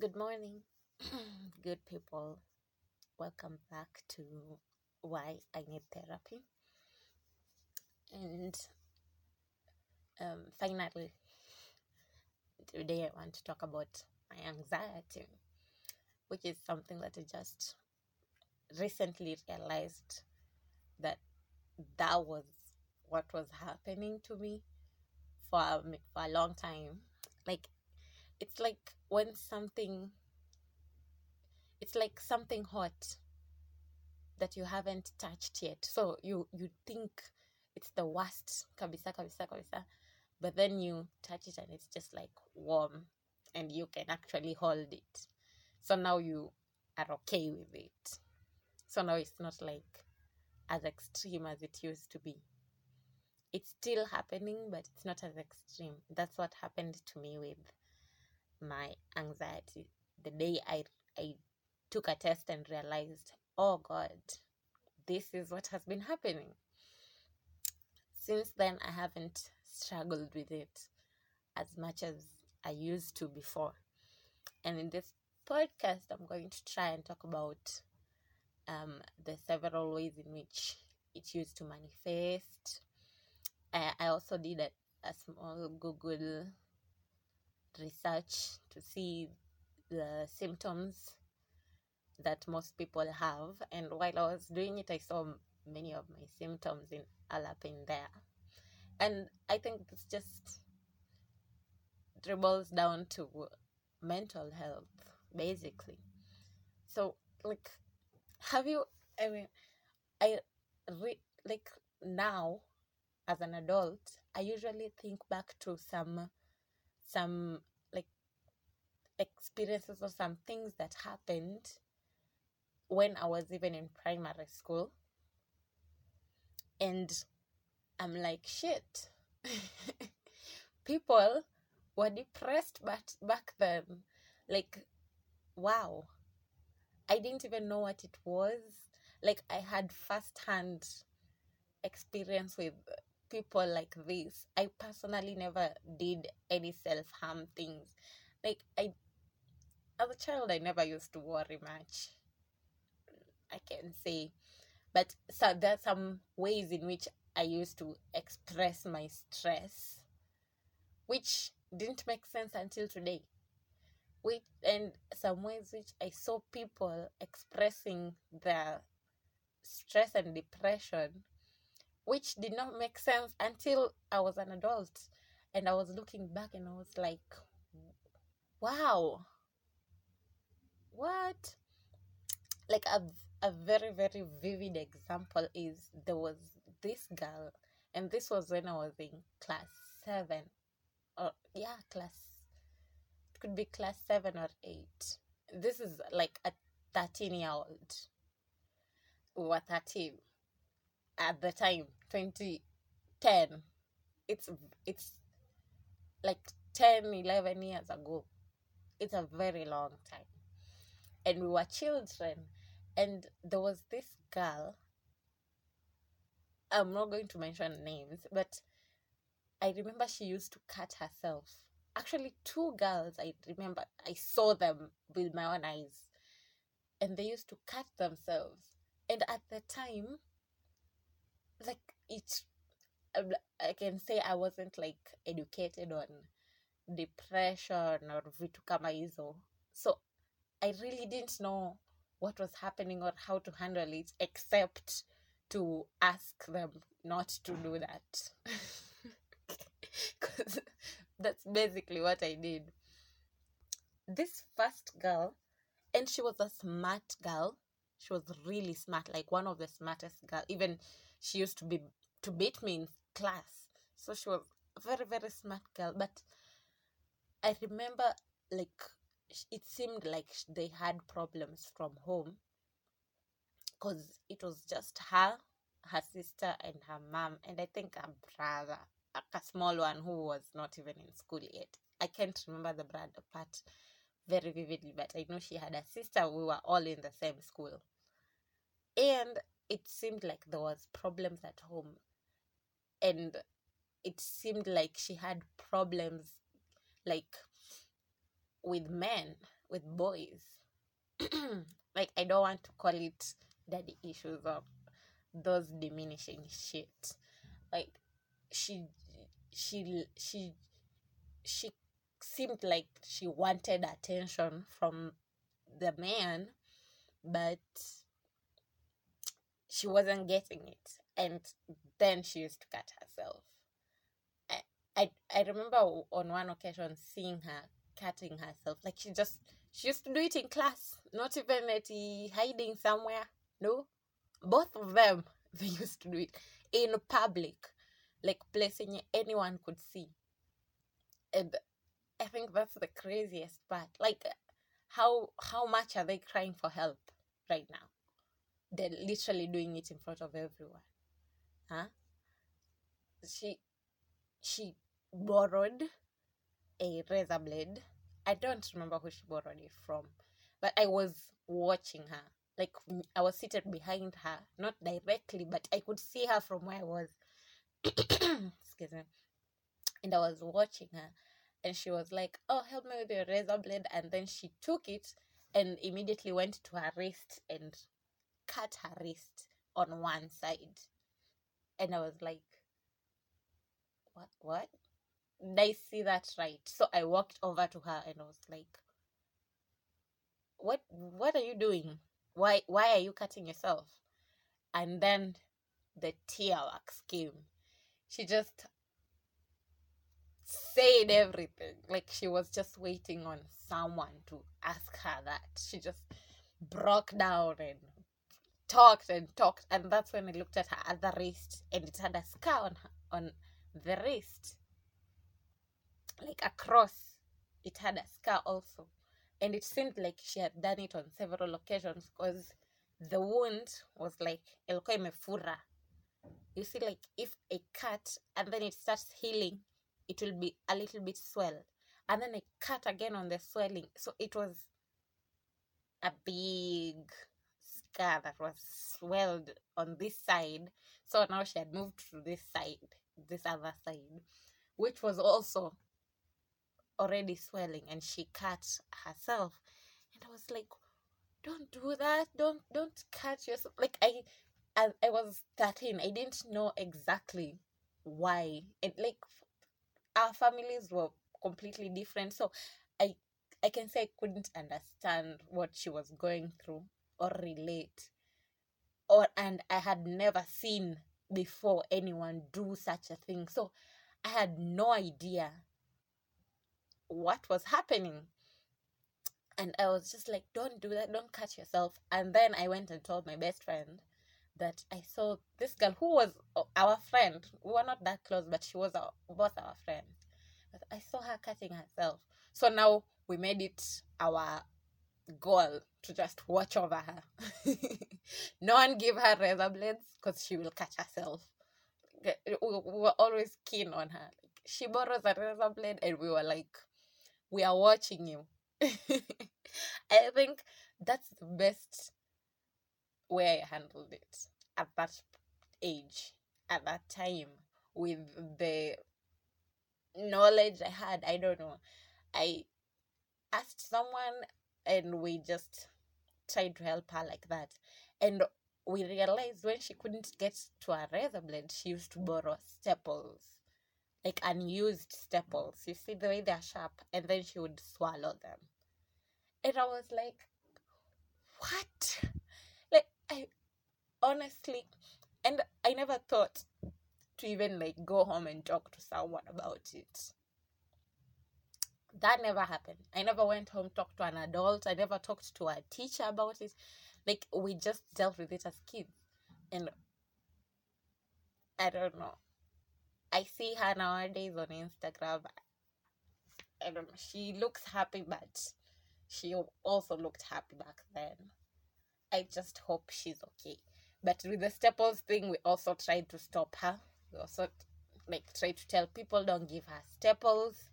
Good morning, good people. Welcome back to Why I Need Therapy. And um, finally, today I want to talk about my anxiety, which is something that I just recently realized that that was what was happening to me for a, for a long time. Like, it's like when something, it's like something hot that you haven't touched yet. So you you think it's the worst, kabisa, kabisa, kabisa. But then you touch it and it's just like warm and you can actually hold it. So now you are okay with it. So now it's not like as extreme as it used to be. It's still happening, but it's not as extreme. That's what happened to me with my anxiety. The day I I took a test and realized, oh God, this is what has been happening. Since then, I haven't struggled with it as much as I used to before. And in this podcast, I'm going to try and talk about um, the several ways in which it used to manifest. I, I also did a, a small Google research to see the symptoms that most people have. And while I was doing it, I saw many of my symptoms in all up in there. And I think this just dribbles down to mental health, basically. So, like, have you, I mean, I re, like now as an adult, I usually think back to some, some like experiences or some things that happened when I was even in primary school. And I'm like, shit. People were depressed but back then. Like, wow. I didn't even know what it was. Like, I had first hand experience with people like this. I personally never did any self harm things. Like, I, as a child, I never used to worry much. I can say. But so there are some ways in which I used to express my stress, which didn't make sense until today. Which, and some ways which I saw people expressing their stress and depression, which did not make sense until I was an adult. And I was looking back and I was like, wow, what? Like a, a very, very vivid example is there was this girl, and this was when I was in class seven, or yeah, class, it could be class seven or eight. This is like a 13 year old. Were 13 at the time, 2010. It's, it's like 10, 11 years ago. It's a very long time. And we were children. And there was this girl. I'm not going to mention names, but I remember she used to cut herself. Actually, two girls, I remember, I saw them with my own eyes. And they used to cut themselves. And at the time, like, it, um, I can say I wasn't like educated on depression or vitu kama hizo. So I really didn't know what was happening or how to handle it except to ask them not to do that. Because that's basically what I did. This first girl, and she was a smart girl. She was really smart, like one of the smartest girl. Even she used to be to beat me in class. So she was a very, very smart girl. But I remember like it seemed like they had problems from home because it was just her, her sister, and her mom, and I think a brother, a small one who was not even in school yet. I can't remember the brother part very vividly, but I know she had a sister. We were all in the same school, and it seemed like there was problems at home, and it seemed like she had problems like with men with boys. like I don't want to call it daddy issues or those diminishing shit. Like she she she she seemed like she wanted attention from the man but she wasn't getting it and then she used to cut herself. I, I i remember on one occasion seeing her cutting herself like she just she used to do it in class not even at hiding somewhere no? Both of them they used to do it in public like placing anyone could see. And i think that's the craziest part like how how much are they crying for help right now they're literally doing it in front of everyone. Huh? She she borrowed a razor blade. I don't remember who she borrowed it from but i was watching her. Like i was seated behind her not directly but i could see her from where i was. Excuse me. And i was watching her and she was like oh help me with your razor blade. And then she took it and immediately went to her wrist and cut her wrist on one side. And i was like what what? Did i see that right. So i walked over to her and i was like what what are you doing? Why why are you cutting yourself? And then the tear wax came. She just said everything. Like she was just waiting on someone to ask her that. She just broke down and talked and talked and that's when i looked at her other wrist and it had a scar on her, on the wrist. Like across it had a scar also. And it seemed like she had done it on several occasions because the wound was like ilikuwa you see like if a cut and then it starts healing it will be a little bit swelled and then a cut again on the swelling. So it was a big that was swelled on this side so now she had moved to this side this other side which was also already swelling and she cut herself. And i was like don't do that. Don't don't cut yourself. Like i i, I was 13 i didn't know exactly why. And like our families were completely different. So i i can say i couldn't understand what she was going through or relate or and i had never seen before anyone do such a thing. So i had no idea what was happening. And i was just like don't do that don't cut yourself. And then i went and told my best friend that i saw this girl who was our friend. We were not that close but she was our, both our friends but i saw her cutting herself. So now we made it our goal to just watch over her. No one give her razor blades because she will cut herself. We we were always keen on her. She borrows a razor blade and we were like we are watching you. I think that's the best way i handled it at that age at that time with the knowledge i had. I don't know. I asked someone and we just tried to help her like that. And we realized when she couldn't get to a razor blade she used to borrow staples like unused staples. You see the way they're sharp and then she would swallow them. And i was like what? Like i honestly and i never thought to even like go home and talk to someone about it that never happened. I never went home talked to an adult. I never talked to a teacher about it. Like we just dealt with it as kids. And i don't know. I see her nowadays on instagram. I don't know. She looks happy but she also looked happy back then. I just hope she's okay. But with the staples thing we also tried to stop her. We also like try to tell people don't give her staples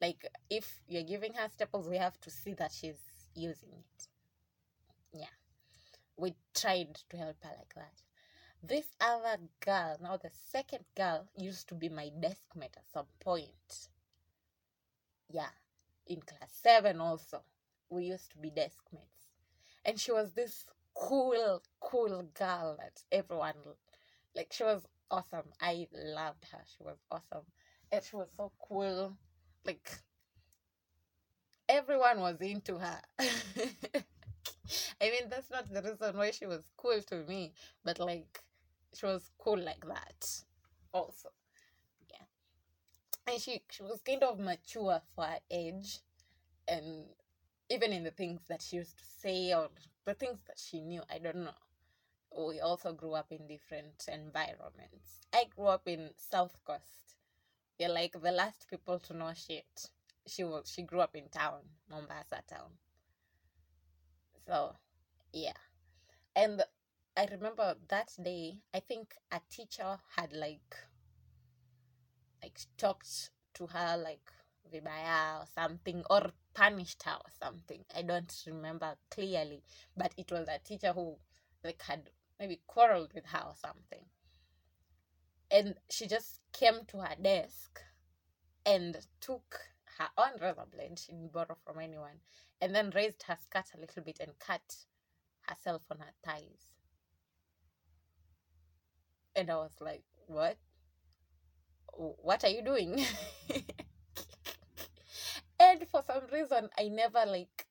like if you're giving her staples we have to see that she's using it yeah we tried to help her like that this other girl now the second girl used to be my desk mate at some point yeah in class seven also we used to be desk mates. And she was this cool, cool girl that everyone like she was awesome. I loved her. She was awesome. And she was so cool. Like everyone was into her. I mean, that's not the reason why she was cool to me, but like she was cool like that also. Yeah. And she she was kind of mature for her age and even in the things that she used to say or the things that she knew, I don't know. We also grew up in different environments. I grew up in South Coast. You're like the last people to know shit. She was she grew up in town, Mombasa town. So yeah. And I remember that day, I think a teacher had like like talked to her like vibaya or something or punished her or something. I don't remember clearly, but it was a teacher who like had maybe quarreled with her or something. And she just came to her desk and took her own razor blade, she didn't borrow from anyone, and then raised her skirt a little bit and cut herself on her thighs. And I was like, What? What are you doing? and for some reason, I never like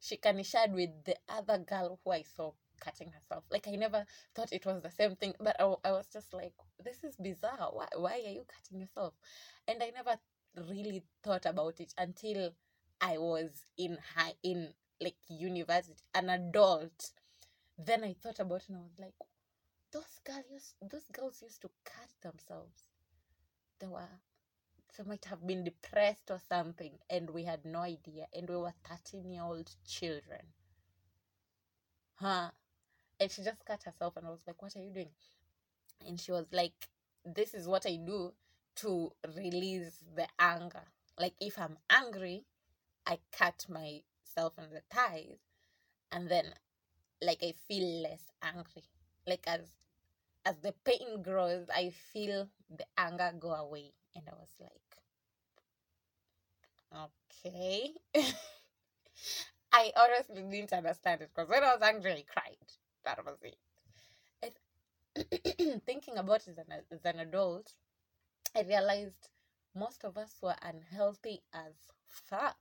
shikanished with the other girl who I saw cutting herself. Like, I never thought it was the same thing, but I, I was just like, This is bizarre. Why, why are you cutting yourself? And I never really thought about it until I was in high in like university, an adult. Then I thought about it and I was like, those girls those girls used to cut themselves. They were they might have been depressed or something, and we had no idea, and we were thirteen year old children. Huh? And she just cut herself, and I was like, "What are you doing?" And she was like, "This is what I do to release the anger. Like if I'm angry, I cut myself in the thighs, and then like I feel less angry. Like as as the pain grows, I feel the anger go away, and I was like, okay. I honestly didn't understand it because when I was angry, I cried. That was it. And thinking about it as an, as an adult, I realized most of us were unhealthy as fuck.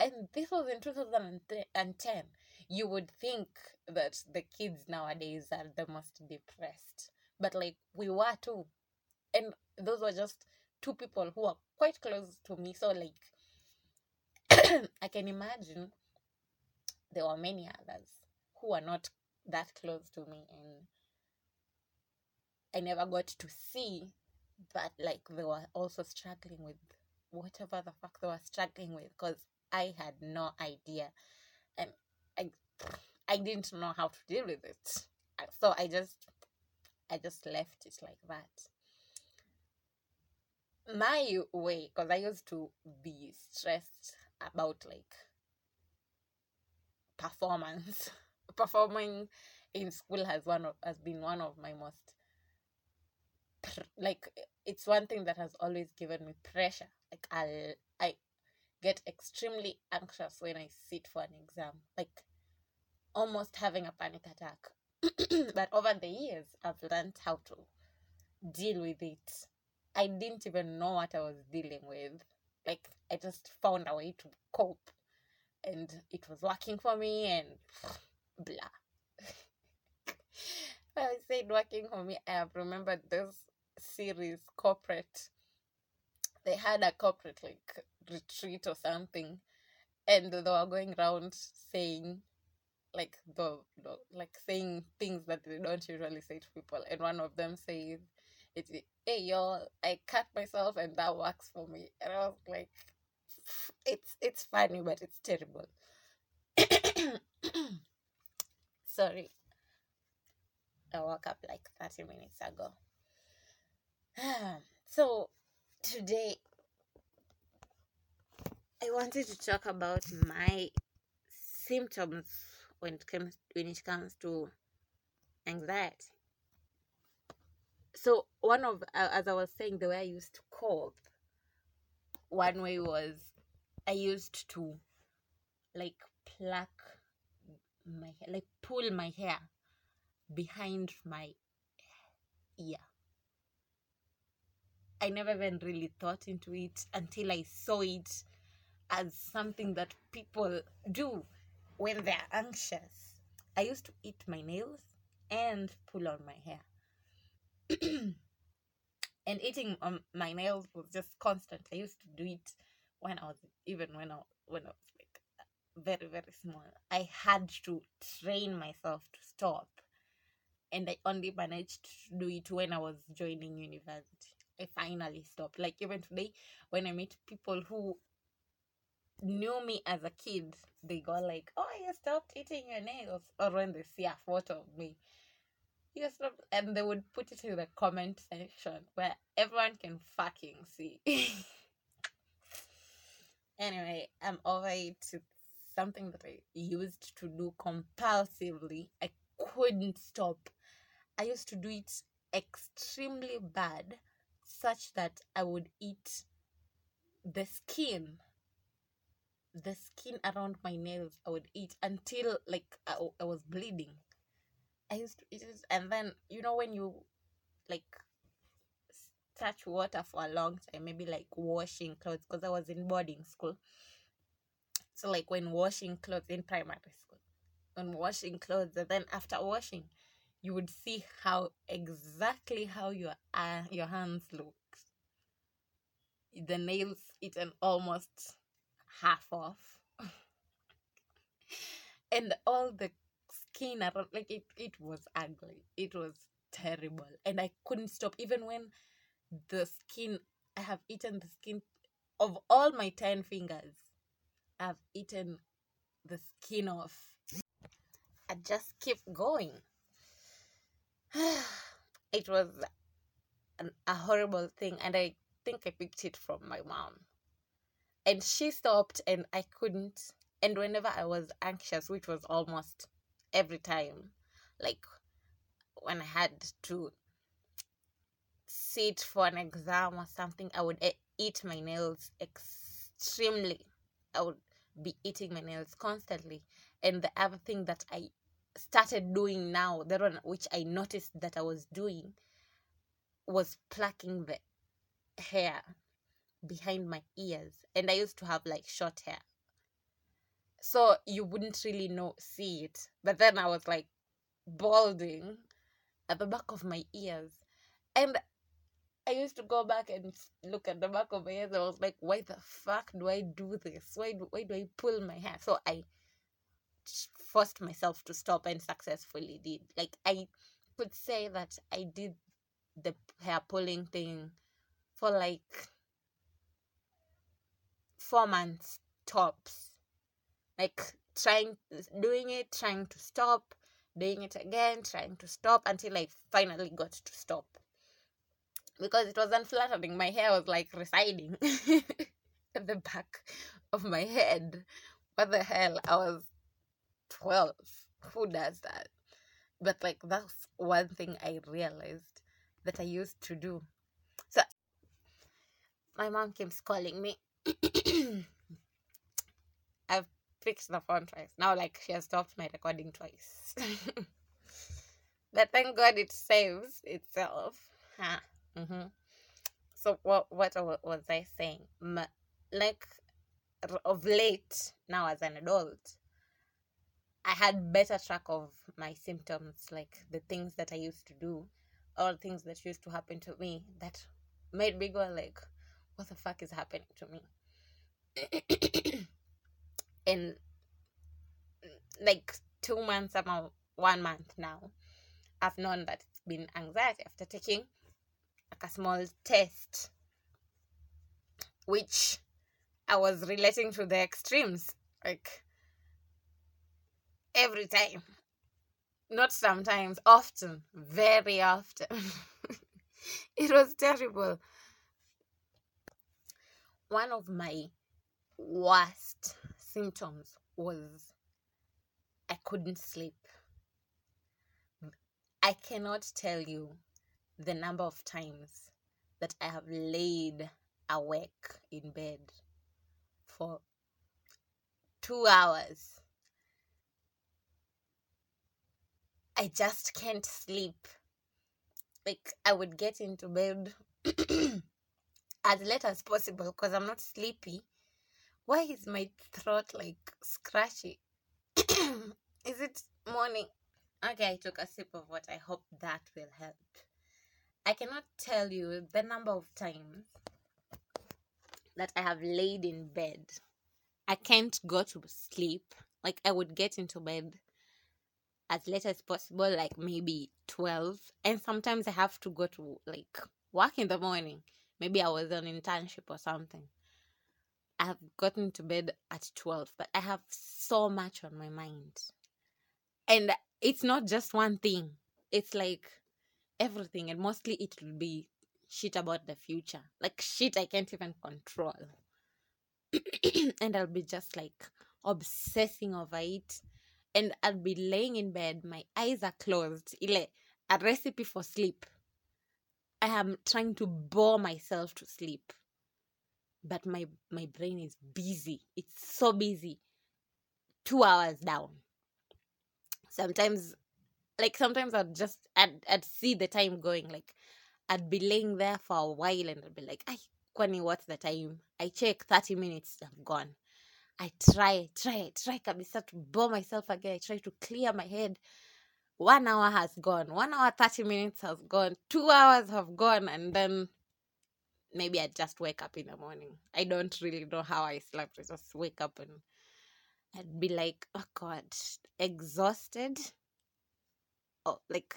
And this was in 2010. You would think that the kids nowadays are the most depressed. But like we were too. And those were just two people who are quite close to me. So like I can imagine there were many others who are not that close to me and I never got to see that like they were also struggling with whatever the fuck they were struggling with because I had no idea and I I didn't know how to deal with it. So I just I just left it like that. My way, because I used to be stressed about like performance. Performing in school has one of, has been one of my most like it's one thing that has always given me pressure. Like I I get extremely anxious when I sit for an exam, like almost having a panic attack. but over the years, I've learned how to deal with it. I didn't even know what I was dealing with. Like I just found a way to cope, and it was working for me. And blah. I said working for me. I have remembered this series corporate they had a corporate like retreat or something and they were going around saying like the, the like saying things that they don't usually say to people and one of them says it's hey y'all i cut myself and that works for me and i was like it's it's funny but it's terrible sorry i woke up like 30 minutes ago so today I wanted to talk about my symptoms when it comes when it comes to anxiety. So one of uh, as I was saying the way I used to cope one way was I used to like pluck my hair, like pull my hair behind my ear. I never even really thought into it until I saw it as something that people do when they're anxious. I used to eat my nails and pull on my hair. and eating um, my nails was just constant. I used to do it when I was even when I when I was very very small. I had to train myself to stop, and I only managed to do it when I was joining university. I finally stopped. Like even today, when I meet people who knew me as a kid, they go like, "Oh, you stopped eating your nails," or when they see a photo of me, you stopped, and they would put it in the comment section where everyone can fucking see. anyway, I'm over it. Something that I used to do compulsively. I couldn't stop. I used to do it extremely bad, such that I would eat the skin the skin around my nails I would eat until like I, I was bleeding. I used to eat it, and then you know when you like touch water for a long time, maybe like washing clothes, because I was in boarding school. So like when washing clothes in primary school, when washing clothes, and then after washing, you would see how exactly how your uh, your hands looked. The nails eaten almost half off. And all the skin around like it it was ugly. It was terrible. And i couldn't stop. Even when the skin i have eaten the skin of all my 10 fingers i've eaten the skin off i just keep going it was an, a horrible thing and i think i picked it from my mom and she stopped and I couldn't. And whenever I was anxious, which was almost every time, like when I had to sit for an exam or something, I would eh, eat my nails extremely. I would be eating my nails constantly. And the other thing that I started doing now, the one which I noticed that I was doing, was plucking the hair behind my ears. And i used to have like short hair. So you wouldn't really know see it. But then i was like balding at the back of my ears. And i used to go back and look at the back of my head. i was like why the fuck do i do this why do, why do i pull my hair so i forced myself to stop and successfully did like i could say that i did the hair pulling thing for like four months tops. Like trying, doing it, trying to stop, doing it again, trying to stop until I finally got to stop. Because it was unflattering. My hair was like residing at the back of my head. What the hell? I was 12. Who does that? But like, that's one thing I realized that I used to do. So, my mom keeps calling me I've fixed the phone twice. Now, like, she has stopped my recording twice. but thank God it saves itself. Huh. Mm-hmm. So, what, what was I saying? like, of late, now as an adult, I had better track of my symptoms, like the things that I used to do, all things that used to happen to me that made me go like, what the fuck is happening to me? and like two months about one month now i've known that it's been anxiety after taking like a small test which i was relating to the extremes like every time. Not sometimes often very often. It was terrible. One of my worst symptoms was I couldn't sleep. I cannot tell you the number of times that I have laid awake in bed for two hours. I just can't sleep. Like, I would get into bed as late as possible because I'm not sleepy. Why is my throat like scratchy? is it morning? Okay, I took a sip of what I hope that will help. I cannot tell you the number of times that I have laid in bed. I can't go to sleep. Like I would get into bed as late as possible, like maybe 12. And sometimes I have to go to like work in the morning. Maybe I was on internship or something. I have gotten to bed at 12, but I have so much on my mind. And it's not just one thing, it's like everything. And mostly it will be shit about the future. Like shit I can't even control. and I'll be just like obsessing over it. And I'll be laying in bed, my eyes are closed. Ile, a recipe for sleep. I am trying to bore myself to sleep. But my my brain is busy. It's so busy. Two hours down. Sometimes like sometimes I'd just I'd, I'd see the time going like I'd be laying there for a while and I'd be like, I kwani what's the time? I check 30 minutes, I'm gone. I try, try, try I kabisa to bore myself again. I try to clear my head. One hour has gone. One hour, 30 minutes has gone. Two hours have gone. And then maybe I just wake up in the morning. I don't really know how I slept. I just wake up and I'd be like, oh God, exhausted. Oh, like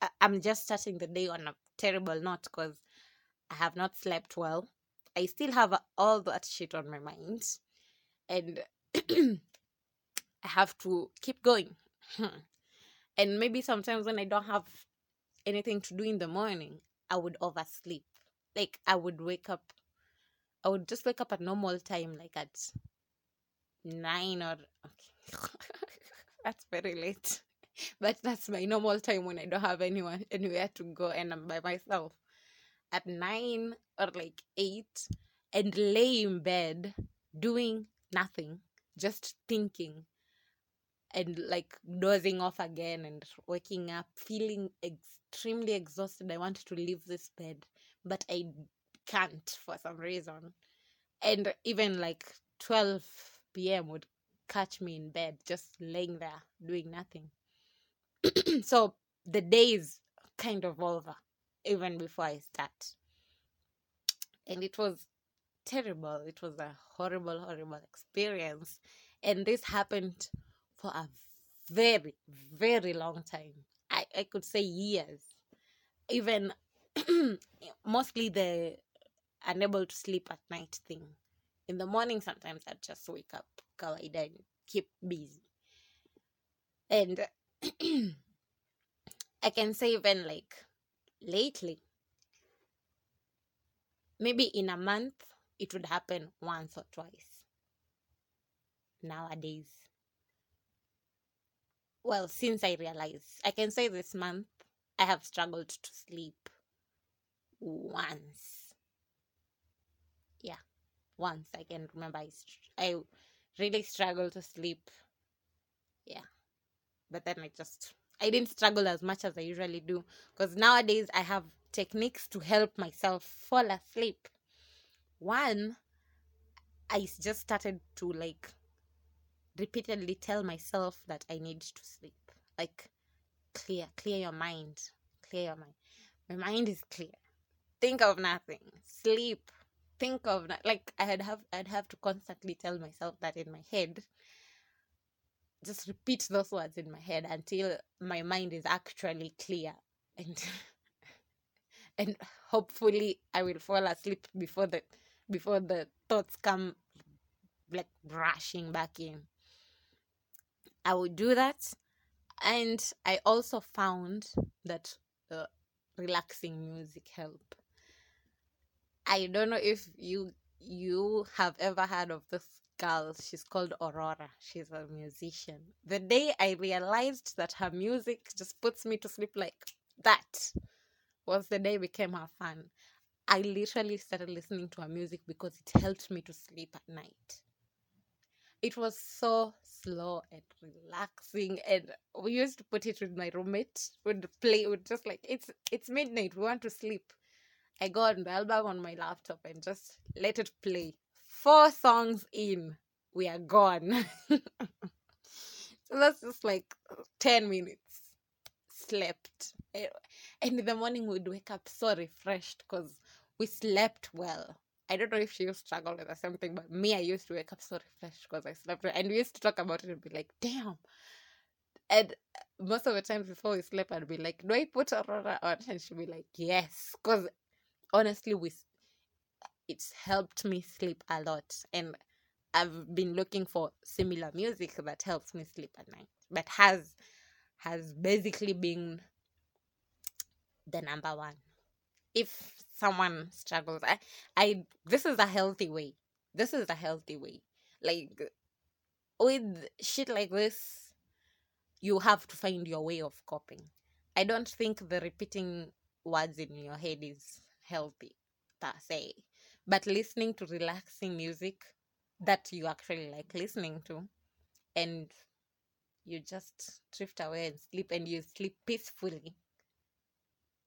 I- I'm just starting the day on a terrible note because I have not slept well. I still have all that shit on my mind, and I have to keep going. and maybe sometimes when I don't have anything to do in the morning, I would oversleep. Like I would wake up, I would just wake up at normal time, like at nine or okay. that's very late. But that's my normal time when I don't have anyone anywhere to go and I'm by myself. At nine or like eight and lay in bed doing nothing, just thinking and like dozing off again and waking up feeling extremely exhausted. I want to leave this bed, but I can't for some reason. And even like 12 p.m. would catch me in bed, just laying there doing nothing. so the day is kind of over even before I start. And it was terrible. It was a horrible, horrible experience. And this happened for a very, very long time. I, I could say years. Even mostly the unable to sleep at night thing. In the morning, sometimes I'd just wake up, kawaida, and keep busy. And I can say even like lately, maybe in a month, it would happen once or twice. Nowadays, well, since I realized, I can say this month, I have struggled to sleep once. Yeah, once I can remember. I, I really struggled to sleep. Yeah, but then I just I didn't struggle as much as I usually do because nowadays I have techniques to help myself fall asleep. One, I just started to like repeatedly tell myself that I need to sleep. Like clear, clear your mind, clear your mind. My mind is clear. Think of nothing. Sleep. Think of like I had have I'd have to constantly tell myself that in my head just repeat those words in my head until my mind is actually clear and and hopefully I will fall asleep before the before the thoughts come like rushing back in. I would do that and I also found that uh, relaxing music help. I don't know if you you have ever heard of this girl. She's called Aurora. She's a musician. The day I realized that her music just puts me to sleep like that was the day I became her fan. I literally started listening to her music because it helped me to sleep at night. it was so slow and relaxing and we used to put it with my roommate would play would just like it's it's midnight we want to sleep i go on the album on my laptop and just let it play four songs in we are gone so that's just like uh, 10 minutes slept and in the morning we'd wake up so refreshed because we slept well I don't know if she struggle with the same thing, but me, I used to wake up so refreshed because I slept. well. And we used to talk about it and be like, damn. And uh, most of the times before we sleep, I'd be like, do I put Aurora on? And she'd be like, yes. Because honestly, we, it's helped me sleep a lot. And I've been looking for similar music that helps me sleep at night, but has has basically been the number one. If someone struggles, I, I this is a healthy way. This is a healthy way. Like with shit like this, you have to find your way of coping. I don't think the repeating words in your head is healthy per se, but listening to relaxing music that you actually like listening to, and you just drift away and sleep, and you sleep peacefully.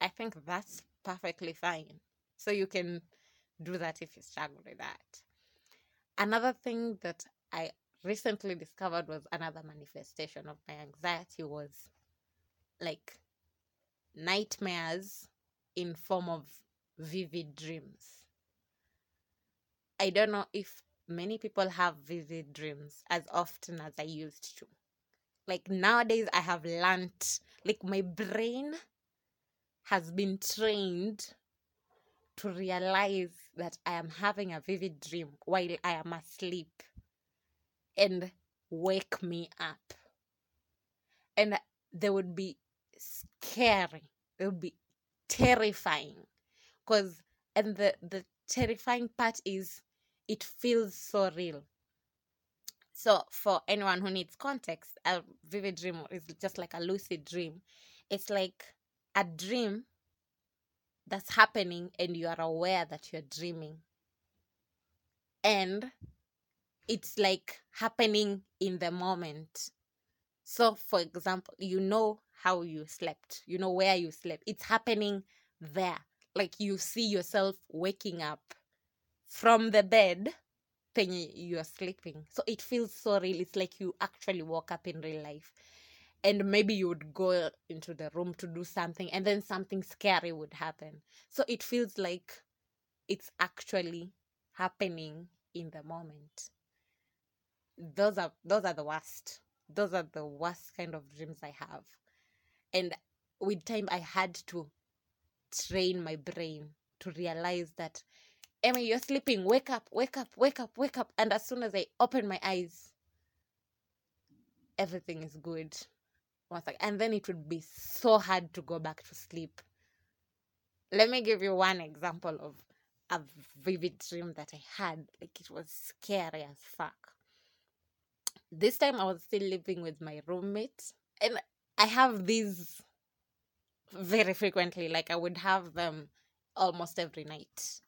I think that's perfectly fine. So you can do that if you struggle with that. Another thing that I recently discovered was another manifestation of my anxiety was like nightmares in form of vivid dreams. I don't know if many people have vivid dreams as often as I used to. Like nowadays I have learnt like my brain has been trained to realize that I am having a vivid dream while I am asleep and wake me up. And they would be scary. They would be terrifying. Cause and the the terrifying part is it feels so real. So for anyone who needs context, a vivid dream is just like a lucid dream. It's like a dream that's happening and you are aware that you're dreaming. And it's like happening in the moment. So, for example, you know how you slept, you know where you slept. It's happening there. Like you see yourself waking up from the bed penye you're sleeping. So it feels so real. It's like you actually woke up in real life. And maybe you would go into the room to do something and then something scary would happen. So it feels like it's actually happening in the moment those are those are the worst those are the worst kind of dreams i have and with time i had to train my brain to realize that emma you're sleeping wake up wake up wake up wake up and as soon as i open my eyes everything is good. Once again and then it would be so hard to go back to sleep. Let me give you one example of a vivid dream that i had. Like it was scary as fuck. This time I was still living with my roommate, and I have these very frequently. Like I would have them almost every night,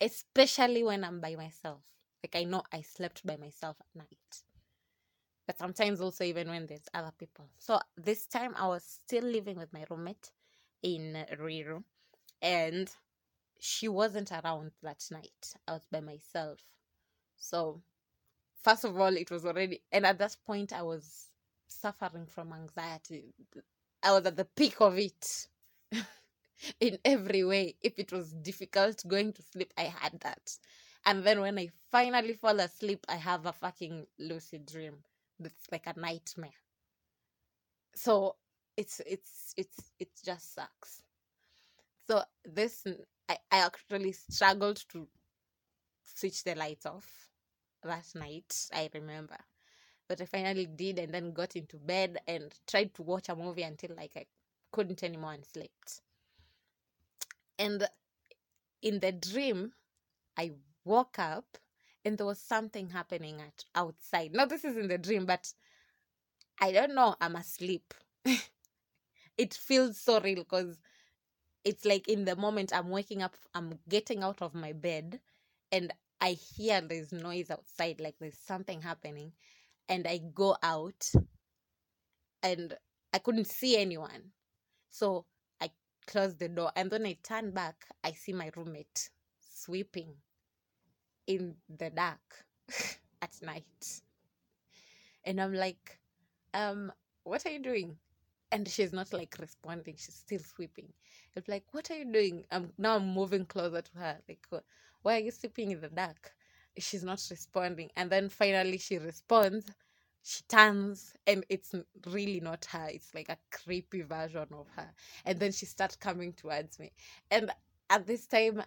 especially when I'm by myself. Like I know I slept by myself at night, but sometimes also even when there's other people. So this time I was still living with my roommate in Ruiru, and she wasn't around that night. I was by myself, so first of all, it was already, and at that point, I was suffering from anxiety. I was at the peak of it in every way. If it was difficult going to sleep, I had that. And then when I finally fall asleep, I have a fucking lucid dream. That's like a nightmare. So it's it's it's it just sucks. So this I, I actually struggled to switch the lights off that night, I remember. But I finally did and then got into bed and tried to watch a movie until like I couldn't anymore and slept. And in the dream, I woke up and there was something happening at outside. Now this is in the dream, but I don't know, I'm asleep. it feels so real because it's like in the moment I'm waking up, I'm getting out of my bed and I hear there's noise outside, like there's something happening, and I go out and I couldn't see anyone. So close the door and then I turn back, I see my roommate sweeping in the dark at night. And I'm like, um, what are you doing? And she's not like responding, she's still sweeping. It's like, what are you doing? I'm now I'm moving closer to her. Like, why are you sleeping in the dark? She's not responding. And then finally she responds. She turns and it's really not her. It's like a creepy version of her. And then she starts coming towards me. And at this time,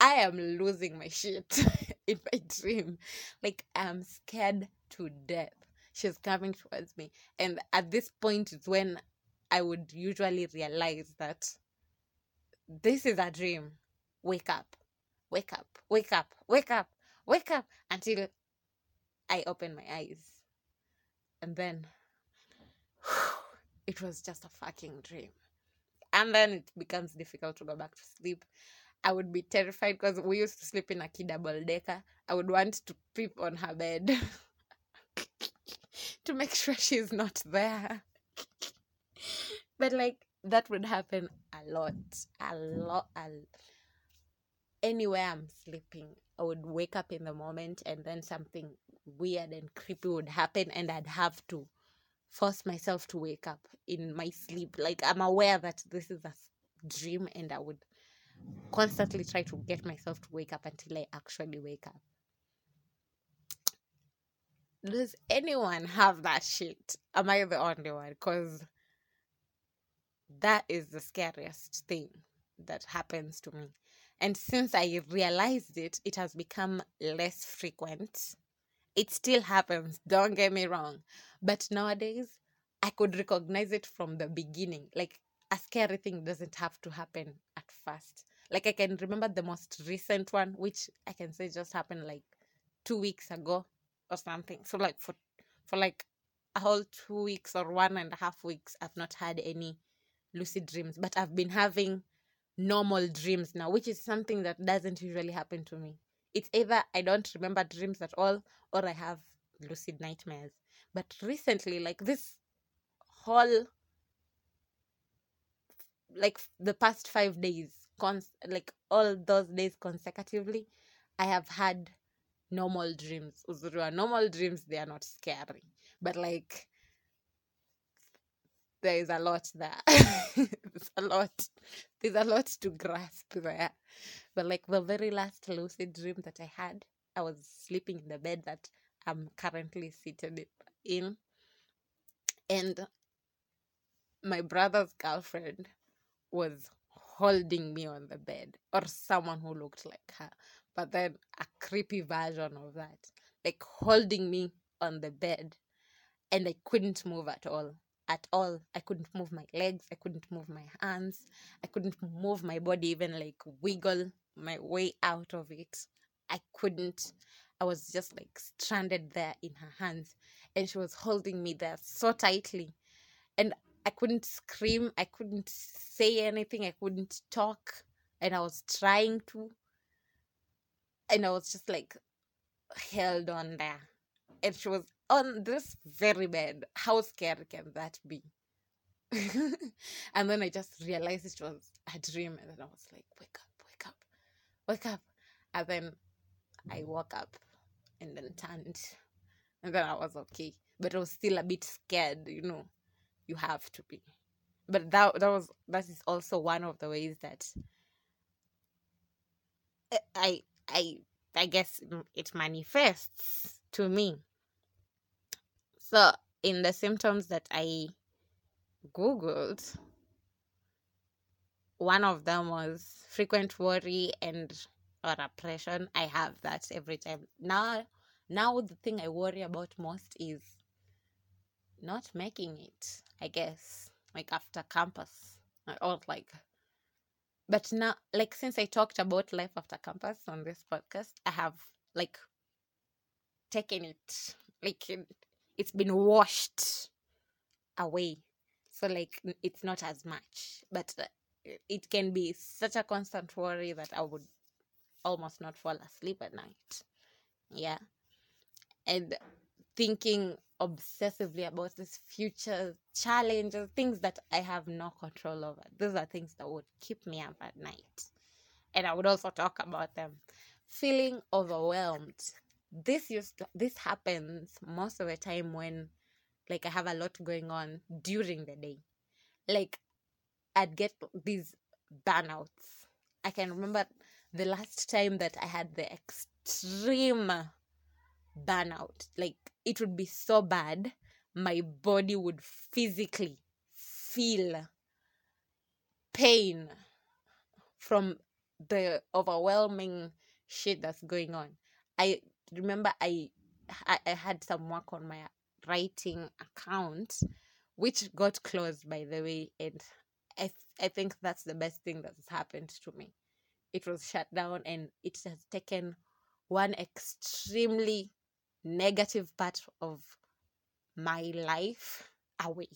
I am losing my shit in my dream. Like I'm scared to death. She's coming towards me. And at this point is when I would usually realize that this is a dream. Wake up, wake up, wake up, wake up, wake up until I open my eyes. And then it was just a fucking dream. And then it becomes difficult to go back to sleep. I would be terrified because we used to sleep in a key double decker. I would want to peep on her bed to make sure she's not there. but like that would happen a lot, a lot, a anywhere I'm sleeping, I would wake up in the moment and then something weird and creepy would happen and I'd have to force myself to wake up in my sleep. Like I'm aware that this is a dream and I would constantly try to get myself to wake up until I actually wake up. Does anyone have that shit? Am I the only one? Because that is the scariest thing that happens to me. And since I realized it, it has become less frequent. It still happens, don't get me wrong. But nowadays, I could recognize it from the beginning. Like a scary thing doesn't have to happen at first. Like I can remember the most recent one, which I can say just happened like two weeks ago or something. So like for for like a whole two weeks or one and a half weeks, I've not had any lucid dreams, but I've been having normal dreams now, which is something that doesn't usually happen to me. It's either I don't remember dreams at all or I have lucid nightmares. But recently, like this whole like the past five days, cons like all those days consecutively, I have had normal dreams. Uzurua, normal dreams they are not scary. But like there is a lot there. There's a lot. There's a lot to grasp there. But like the very last lucid dream that I had, I was sleeping in the bed that I'm currently seated in. And my brother's girlfriend was holding me on the bed, or someone who looked like her, but then a creepy version of that, like holding me on the bed, and I couldn't move at all at all. I couldn't move my legs, I couldn't move my hands, I couldn't move my body, even like wiggle my way out of it. I couldn't. I was just like stranded there in her hands, and she was holding me there so tightly. And I couldn't scream, I couldn't say anything, I couldn't talk, and I was trying to. And I was just like held on there. And she was on this very bed. How scary can that be? and then I just realized it was a dream, and then I was like, wake up, wake up, wake up. And then I woke up and then turned, and then I was okay. But I was still a bit scared, you know. You have to be. But that that was that is also one of the ways that I I I guess it manifests to me so, in the symptoms that I Googled, one of them was frequent worry and or oppression. I have that every time. Now, now the thing I worry about most is not making it. I guess like after campus, or like. But now, like since I talked about life after campus on this podcast, I have like taken it like it's been washed away so like it's not as much but uh, it can be such a constant worry that i would almost not fall asleep at night. Yeah. And thinking obsessively about this future challenges, things that I have no control over. Those are things that would keep me up at night. And I would also talk about them. Feeling overwhelmed. This used to, this happens most of the time when like I have a lot going on during the day. Like I'd get these burnouts. I can remember the last time that I had the extreme burnout. Like it would be so bad, my body would physically feel pain from the overwhelming shit that's going on. I remember I I, I had some work on my writing account, which got closed by the way, and I I think that's the best thing that's happened to me. It was shut down, and it has taken one extremely negative part of my life away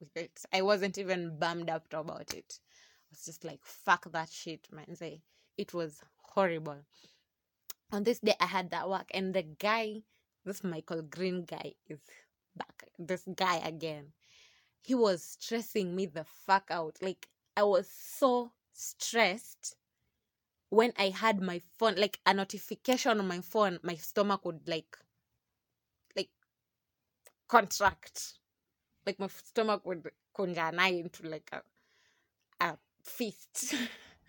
with it. I wasn't even bummed up about it. I was just like, fuck that shit, man. It was horrible. On this day I had that work and the guy, this Michael Green guy is back. This guy again. He was stressing me the fuck out. Like I was so stressed when I had my phone, like a notification on my phone, my stomach would like like contract. Like my stomach would kunjana into like a a fist.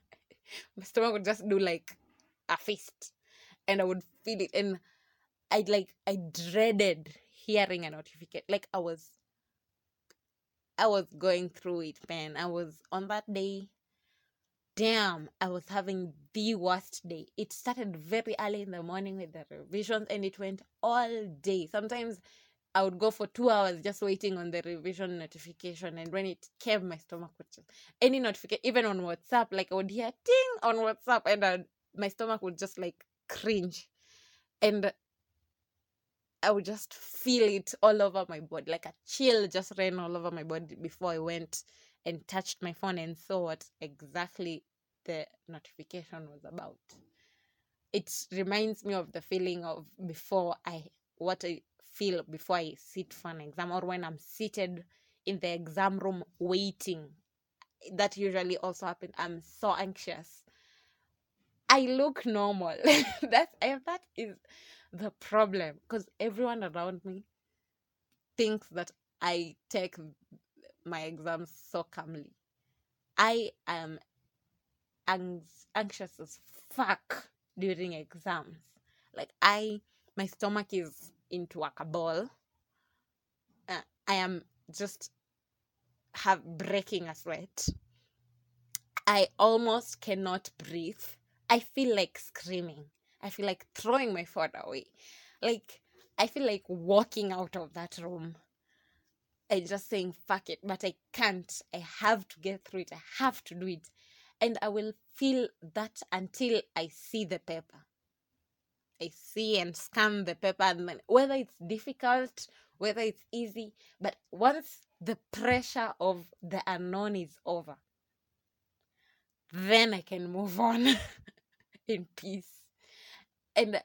my stomach would just do like a fist. And I would feel it. And I like I dreaded hearing a notification. Like I was I was going through it, man. I was on that day. Damn, I was having the worst day. It started very early in the morning with the revisions and it went all day. Sometimes I would go for two hours just waiting on the revision notification. And when it came, my stomach would just, any notification, even on WhatsApp, like I would hear ting on WhatsApp and I'd, my stomach would just like cringe. And I would just feel it all over my body, like a chill just ran all over my body before I went and touched my phone and saw what exactly the notification was about. It reminds me of the feeling of before I, what I feel before I sit for an exam or when I'm seated in the exam room waiting. That usually also happens. I'm so anxious. I look normal. That's that is the problem because everyone around me thinks that I take my exams so calmly. I am anx- anxious as fuck during exams. Like I, my stomach is into a ball. Uh, I am just have breaking a sweat. I almost cannot breathe. I feel like screaming. I feel like throwing my phone away. Like, I feel like walking out of that room and just saying, fuck it, but I can't. I have to get through it. I have to do it. And I will feel that until I see the paper. I see and scan the paper, and then whether it's difficult, whether it's easy, but once the pressure of the unknown is over, then I can move on in peace and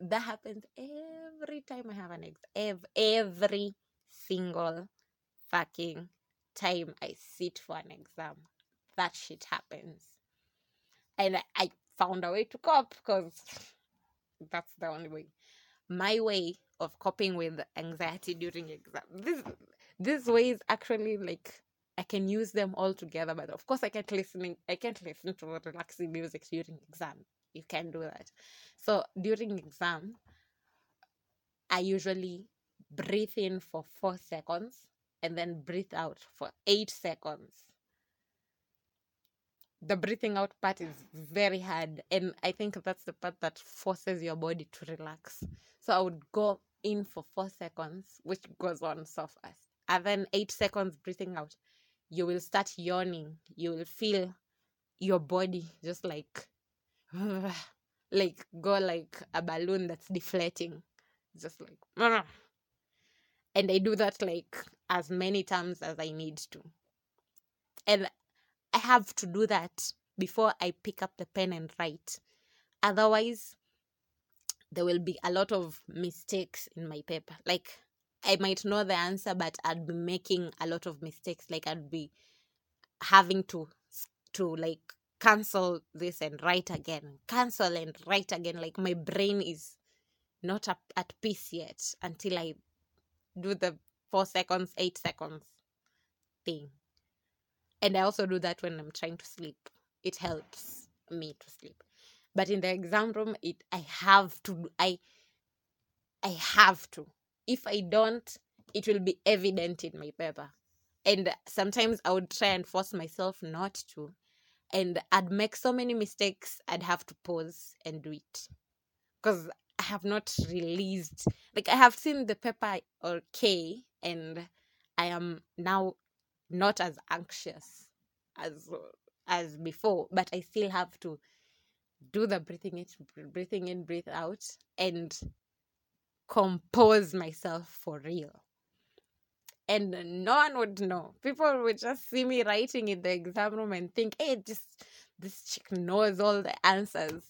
that happens every time I have an ex. Ev- every single fucking time I sit for an exam, that shit happens. And I, I found a way to cope because that's the only way. My way of coping with anxiety during exam. This this way is actually like I can use them all together, but of course I can't listening I can't listen to relaxing music during exam. You can do that. So during exam i usually breathe in for four seconds and then breathe out for eight seconds. The breathing out part is very hard and i think that's the part that forces your body to relax. So i would go in for four seconds which goes on so fast. And then eight seconds breathing out you will start yawning you will feel your body just like like go like a balloon that's deflating. Just like and i do that like as many times as i need to. And i have to do that before i pick up the pen and write. Otherwise there will be a lot of mistakes in my paper. Like i might know the answer but i'd be making a lot of mistakes like i'd be having to to like cancel this and write again cancel and write again like my brain is not up at peace yet until i do the four seconds eight seconds thing. And i also do that when i'm trying to sleep. It helps me to sleep. But in the exam room it i have to i i have to if i don't it will be evident in my paper. And sometimes i would try and force myself not to. And i'd make so many mistakes i'd have to pause and do it. Because i have not released like i have seen the paper okay and i am now not as anxious as as before but i still have to do the breathing in breathing in breathe out and compose myself for real and no one would know people would just see me writing in the exam room and think hey this this chick knows all the answers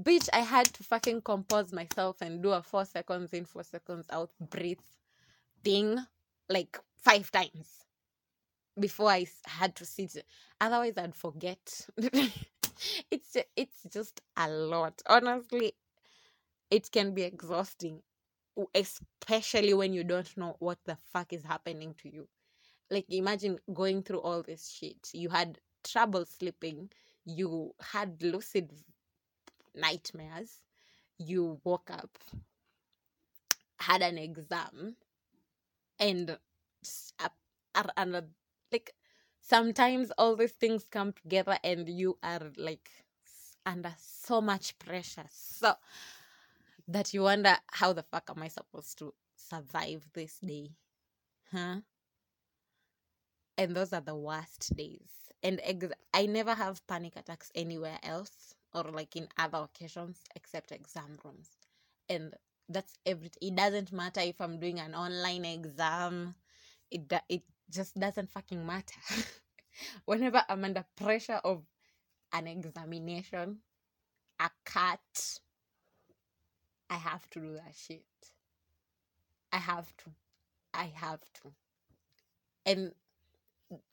bitch i had to fucking compose myself and do a four seconds in four seconds out breathe thing like five times before I had to sit. Otherwise, I'd forget. it's it's just a lot. Honestly, it can be exhausting, especially when you don't know what the fuck is happening to you. Like, imagine going through all this shit. You had trouble sleeping. You had lucid nightmares. You woke up, had an exam, and s- a- a- and like sometimes all these things come together and you are like under so much pressure so that you wonder how the fuck am i supposed to survive this day? Huh? And those are the worst days. And ex- i never have panic attacks anywhere else or like in other occasions except exam rooms. And that's everything it doesn't matter if i'm doing an online exam. It it just doesn't fucking matter. Whenever i'm under pressure of an examination a cut i have to do that shit i have to i have to and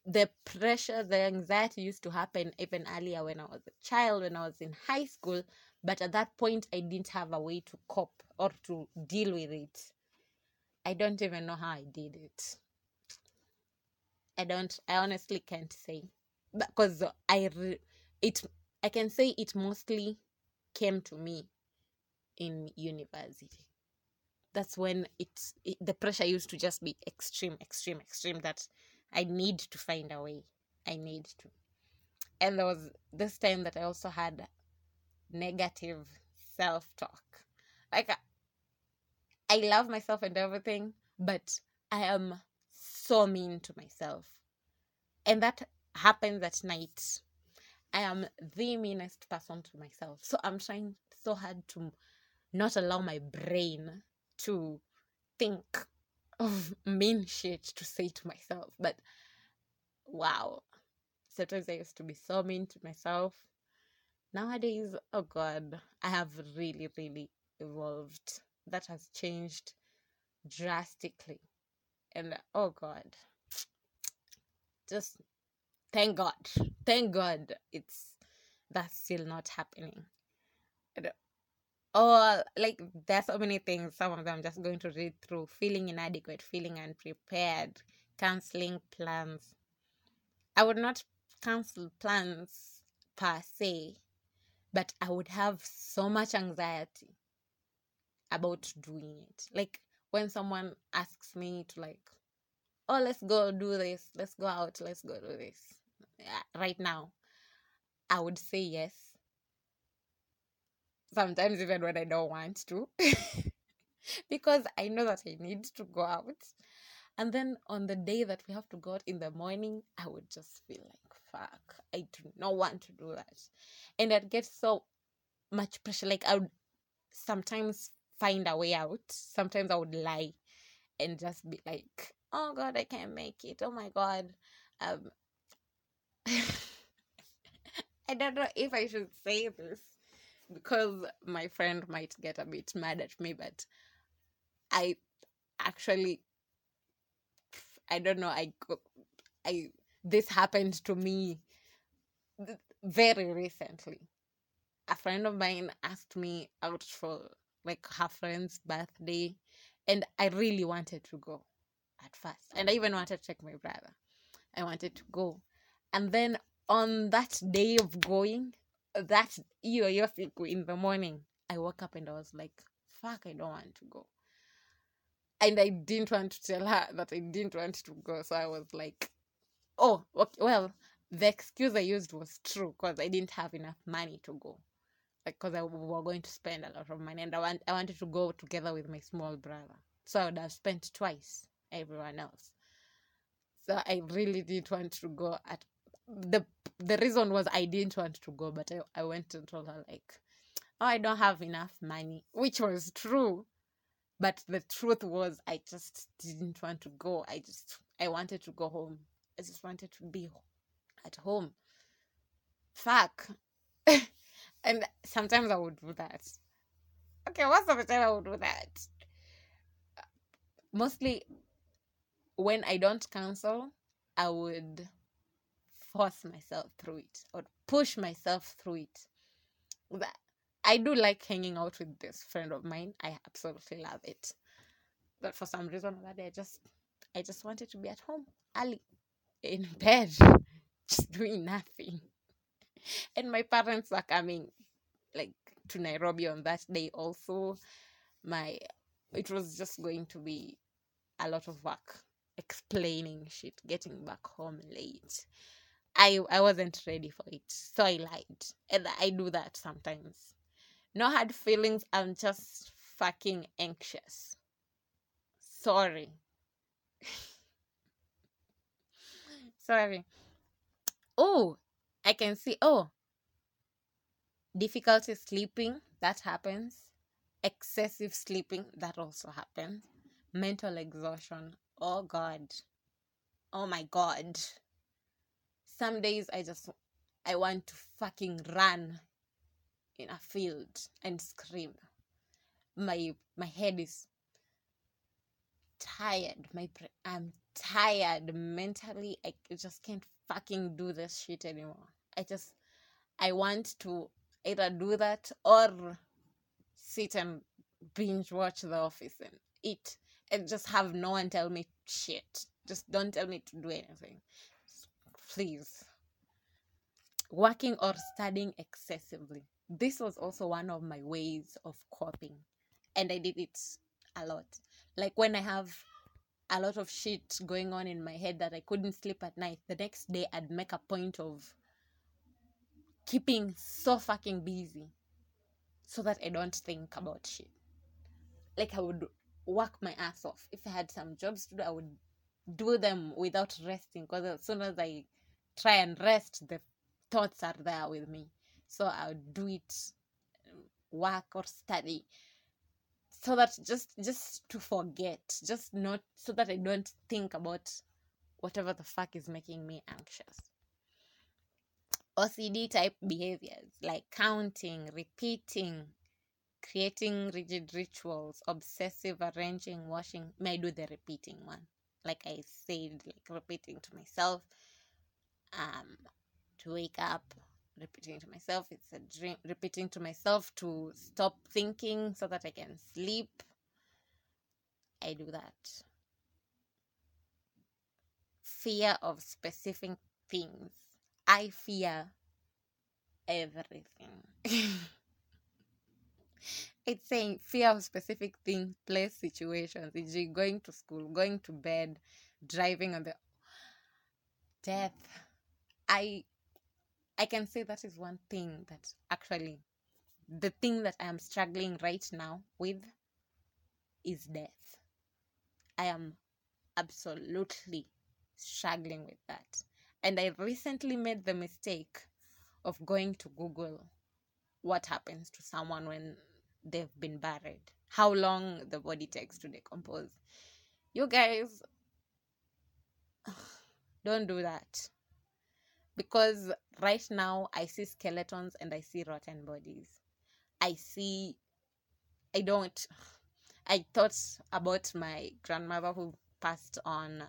the pressure, the anxiety used to happen even earlier when I was a child, when I was in high school. But at that point, I didn't have a way to cope or to deal with it. I don't even know how I did it. I don't, I honestly can't say. Because I, it, I can say it mostly came to me in university. That's when it's, it, the pressure used to just be extreme, extreme, extreme that I need to find a way. I need to. and there was this time that I also had negative self talk. Like, I- I love myself and everything, but I am so mean to myself. And that happens at night. I am the meanest person to myself. So I'm trying so hard to not allow my brain to think of mean shit to say to myself. But wow, sometimes I used to be so mean to myself. Nowadays, oh God, I have really, really evolved. That has changed drastically. And oh God, just thank God. Thank God it's that's still not happening. And, Oh, like there's so many things. Some of them I'm just going to read through. Feeling inadequate, feeling unprepared, canceling plans. I would not cancel plans per se, but I would have so much anxiety about doing it. Like when someone asks me to like, oh, let's go do this, let's go out, let's go do this. Yeah, right now, I would say yes. Sometimes even when I don't want to, because I know that I need to go out. And then on the day that we have to go out in the morning, I would just feel like, fuck, I do not want to do that. And I'd get so much pressure. Like I would sometimes find a way out. Sometimes I would lie and just be like, "Oh God, I can't make it. Oh my God." Um, I don't know if I should say this, because my friend might get a bit mad at me, but I actually, I don't know, I, I, this happened to me very recently. A friend of mine asked me out for like her friend's birthday, and I really wanted to go at first. And I even wanted to take my brother. I wanted to go. And then on that day of going, that you you're in the morning, I woke up and I was like, fuck, I don't want to go. And I didn't want to tell her that I didn't want to go. So I was like, oh, okay, well, the excuse I used was true because I didn't have enough money to go. Like, because I w- were going to spend a lot of money and I, want, I wanted to go together with my small brother. So I would have spent twice everyone else. So I really didn't want to go at the the reason was I didn't want to go, but I, I went and told her like, Oh, I don't have enough money, which was true. But the truth was I just didn't want to go. I just I wanted to go home. I just wanted to be at home. Fuck. and sometimes I would do that. Okay, most of the time I would do that. Mostly when I don't cancel, I would force myself through it or push myself through it. That I do like hanging out with this friend of mine. I absolutely love it. But for some reason that day I just I just wanted to be at home early in bed, just doing nothing. And my parents were coming like to Nairobi on that day also. My it was just going to be a lot of work explaining shit, getting back home late. I I wasn't ready for it, so I lied, and I do that sometimes. No hard feelings. I'm just fucking anxious. Sorry. Sorry. Oh, I can see. Oh, difficulty sleeping. That happens. Excessive sleeping. That also happens. Mental exhaustion. Oh God. Oh my God. Some days I just I want to fucking run in a field and scream. My my head is tired. My I'm tired mentally. I just can't fucking do this shit anymore. I just I want to either do that or sit and binge watch The Office and eat and just have no one tell me shit. Just don't tell me to do anything. Please. Working or studying excessively. This was also one of my ways of coping. And I did it a lot. Like when I have a lot of shit going on in my head that I couldn't sleep at night, the next day I'd make a point of keeping so fucking busy so that I don't think about shit. Like I would work my ass off. If I had some jobs to do, I would do them without resting because as soon as I try and rest, the thoughts are there with me. So i'll do it, work or study, so that just just to forget, just not so that I don't think about whatever the fuck is making me anxious. OCD type behaviors like counting, repeating, creating rigid rituals, obsessive arranging, washing. May do the repeating one? Like I said, like repeating to myself, um, to wake up, repeating to myself, it's a dream, repeating to myself to stop thinking so that I can sleep. I do that. Fear of specific things. I fear everything. it's saying fear of specific things, place, situations, e.g., going to school, going to bed, driving on the death. I I can say that is one thing that actually the thing that I am struggling right now with is death. I am absolutely struggling with that. And I recently made the mistake of going to Google what happens to someone when they've been buried, how long the body takes to decompose. You guys, don't do that. Because right now I see skeletons and I see rotten bodies. I see, I don't, I thought about my grandmother who passed on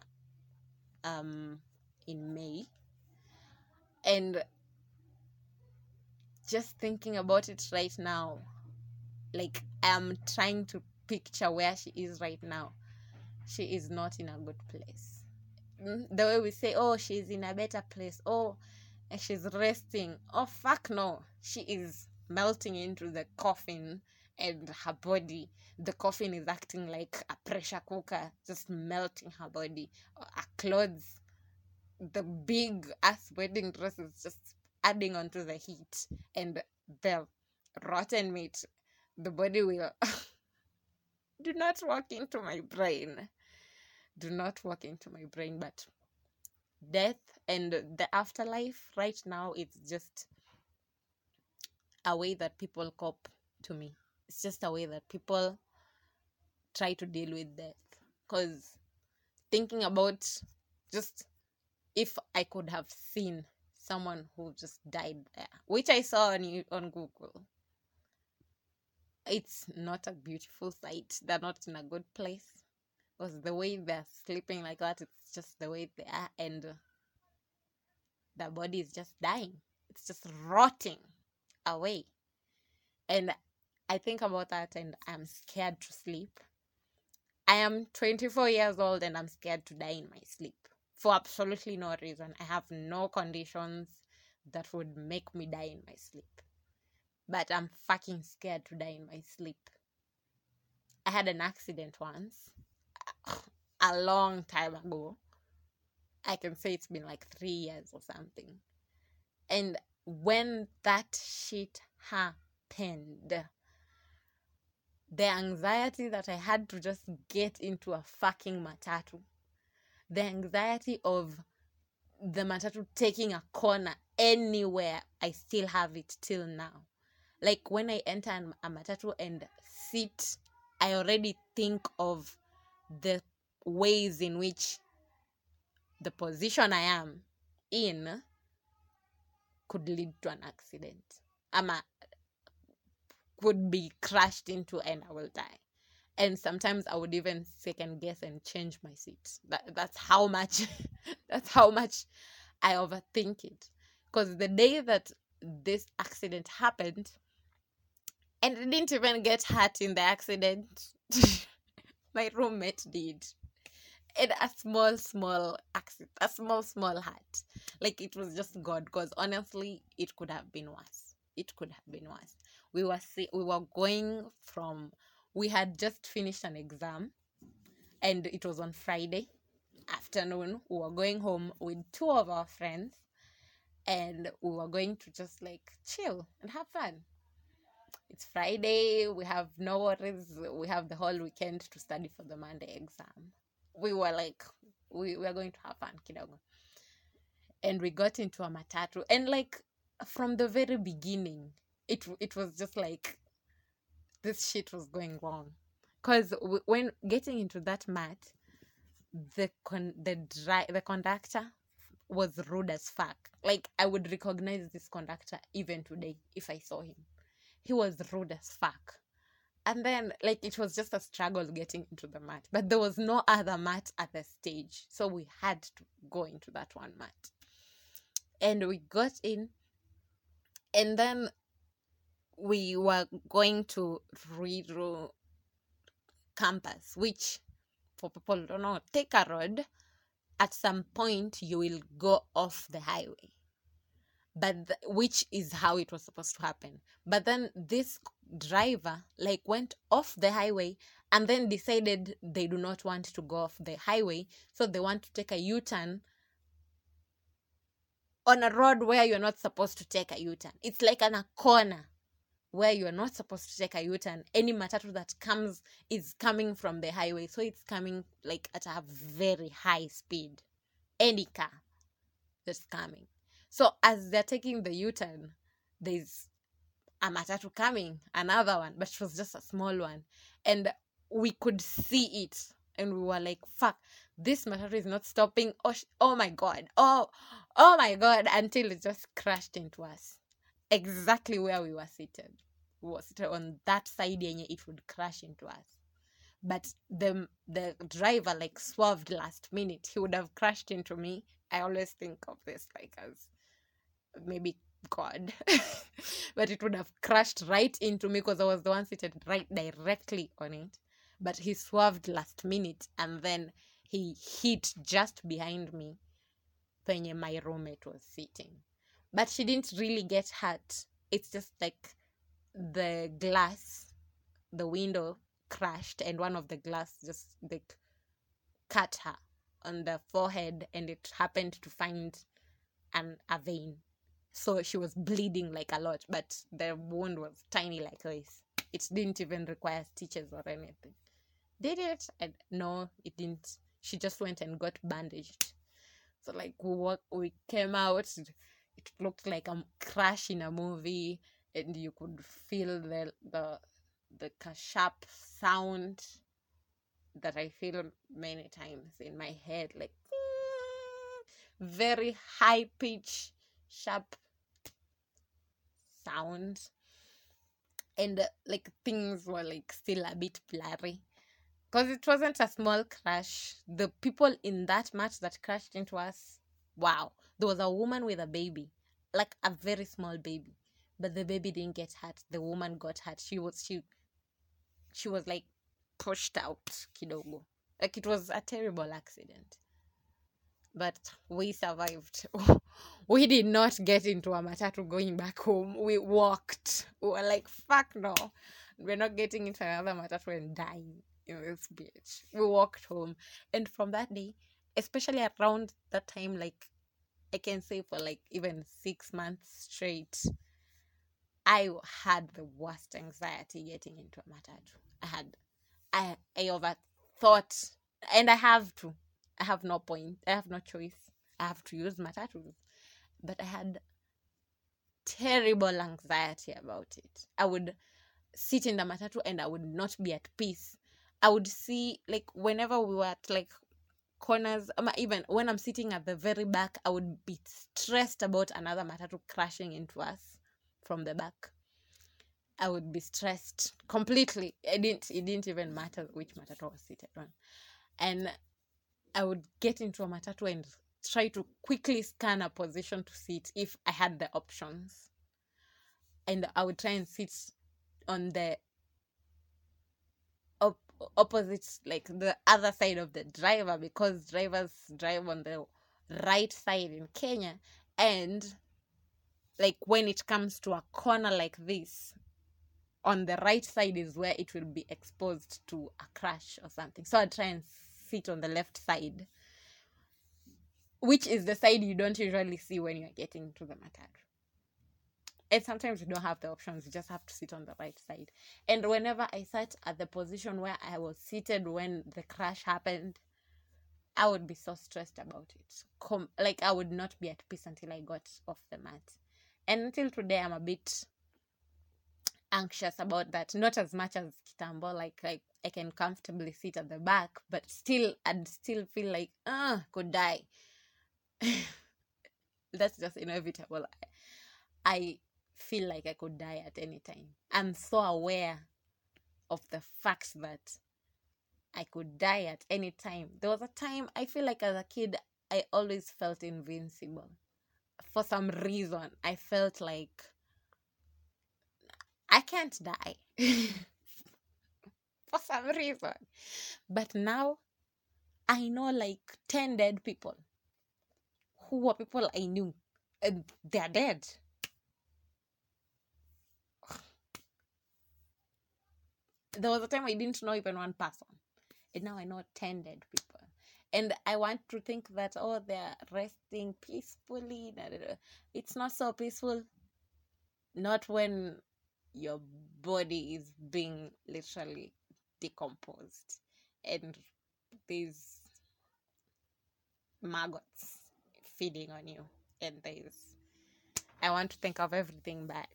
um, in May. And just thinking about it right now, like I'm trying to picture where she is right now. She is not in a good place. Mm, The way we say, oh, she's in a better place. Oh, she's resting. Oh, fuck no. She is melting into the coffin and her body. The coffin is acting like a pressure cooker, just melting her body. Her clothes, the big ass wedding dress is just adding onto the heat. And the rotten meat, the body will. Do not walk into my brain. Do not walk into my brain, but death and the afterlife right now it's just a way that people cope to me. It's just a way that people try to deal with death. Because thinking about just if i could have seen someone who just died there which i saw on on google it's not a beautiful sight. They're not in a good place because the way they're sleeping like that it's just the way they are and the body is just dying. It's just rotting away. And i think about that and i'm scared to sleep. I am 24 years old and i'm scared to die in my sleep for absolutely no reason. I have no conditions that would make me die in my sleep. But i'm fucking scared to die in my sleep. I had an accident once a long time ago I can say it's been like three years or something. And when that shit happened, the anxiety that I had to just get into a fucking matatu, the anxiety of the matatu taking a corner anywhere, I still have it till now. Like when I enter a matatu and sit, I already think of the ways in which the position I am in could lead to an accident. Ama could be crashed into and I will die. And sometimes I would even second guess and change my seat. That, that's how much that's how much I overthink it. Because the day that this accident happened, and I didn't even get hurt in the accident, my roommate did. And a small small accident a small small hurt like it was just god because honestly it could have been worse. It could have been worse. We were see- we were going from we had just finished an exam and it was on friday afternoon. We were going home with two of our friends and we were going to just like chill and have fun it's friday we have no worries we have the whole weekend to study for the monday exam. We were like we were going to have fun kidogo. And we got into a matatu and like from the very beginning it it was just like this shit was going wrong. Because when getting into that mat the con the dri- the conductor was rude as fuck. Like i would recognize this conductor even today if i saw him he was rude as fuck. And then like it was just a struggle getting into the mat but there was no other mat at the stage so we had to go into that one mat. And we got in and then we were going to Ruiru campus which for people don't know take a road. At some point you will go off the highway but th- which is how it was supposed to happen. But then this driver like went off the highway and then decided they do not want to go off the highway so they want to take a u-turn on a road where you're not supposed to take a u-turn. It's like on a corner where you're not supposed to take a u-turn. Any matatu that comes is coming from the highway so it's coming like at a very high speed. Any car that's coming so as they're taking the u-turn there's a matatu coming, another one, but it was just a small one. And we could see it. And we were like, fuck, this matatu is not stopping. Oh, sh- oh my God. Oh, oh my God. Until it just crashed into us. Exactly where we were seated. was seated on that side yenye it would crash into us but the the driver like swerved last minute he would have crashed into me i always think of this like as maybe god. But it would have crashed right into me because i was the one seated right directly on it. But he swerved last minute and then he hit just behind me penye my roommate was sitting. But she didn't really get hurt. It's just like the glass the window crashed and one of the glass just like cut her on the forehead and it happened to find an a vein so she was bleeding like a lot but the wound was tiny like this. It didn't even require stitches or anything. Did it? And no it didn't. She just went and got bandaged. So like we walk, we came out. It looked like a crash in a movie and you could feel the the the sharp sound that I feel many times in my head, like very high pitch, sharp sound. And like things were like still a bit blurry. Because it wasn't a small crash. The people in that match that crashed into us, wow. There was a woman with a baby, like a very small baby. But the baby didn't get hurt. The woman got hurt. She was she she was like pushed out kidogo like it was a terrible accident but we survived. We did not get into a matatu going back home. We walked. We were like fuck no. We're not getting into another matatu and dying in this bitch. We walked home. And from that day especially around that time like i can say for like even six months straight I had the worst anxiety getting into a matatu. I had, I, I overthought, and I have to. I have no point. I have no choice. I have to use matatus. But I had terrible anxiety about it. I would sit in the matatu and I would not be at peace. I would see, like, whenever we were at, like, corners, um, even when I'm sitting at the very back, I would be stressed about another matatu crashing into us from the back. I would be stressed completely. It didn't it didn't even matter which matatu I was seated on. And I would get into a matatu and try to quickly scan a position to sit if I had the options. And I would try and sit on the op- opposite, like the other side of the driver, because drivers drive on the right side in Kenya. And like when it comes to a corner like this, on the right side is where it will be exposed to a crash or something. So I try and sit on the left side, which is the side you don't usually see when you're getting to the matatu. And sometimes you don't have the options, you just have to sit on the right side. And whenever I sat at the position where I was seated when the crash happened, I would be so stressed about it. Com- like I would not be at peace until I got off the mat. And until today, I'm a bit anxious about that. Not as much as Kitambo, like like I can comfortably sit at the back, but still I'd still feel like ah could die. That's just inevitable. I, I feel like I could die at any time. I'm so aware of the fact that I could die at any time. There was a time I feel like as a kid I always felt invincible. For some reason, I felt like I can't die. For some reason. But now I know like 10 dead people who were people I knew and they're dead. There was a time I didn't know even one person. And now I know 10 dead people. And I want to think that, oh, they're resting peacefully. It's not so peaceful. Not when your body is being literally decomposed and these maggots feeding on you and there's i want to think of everything bad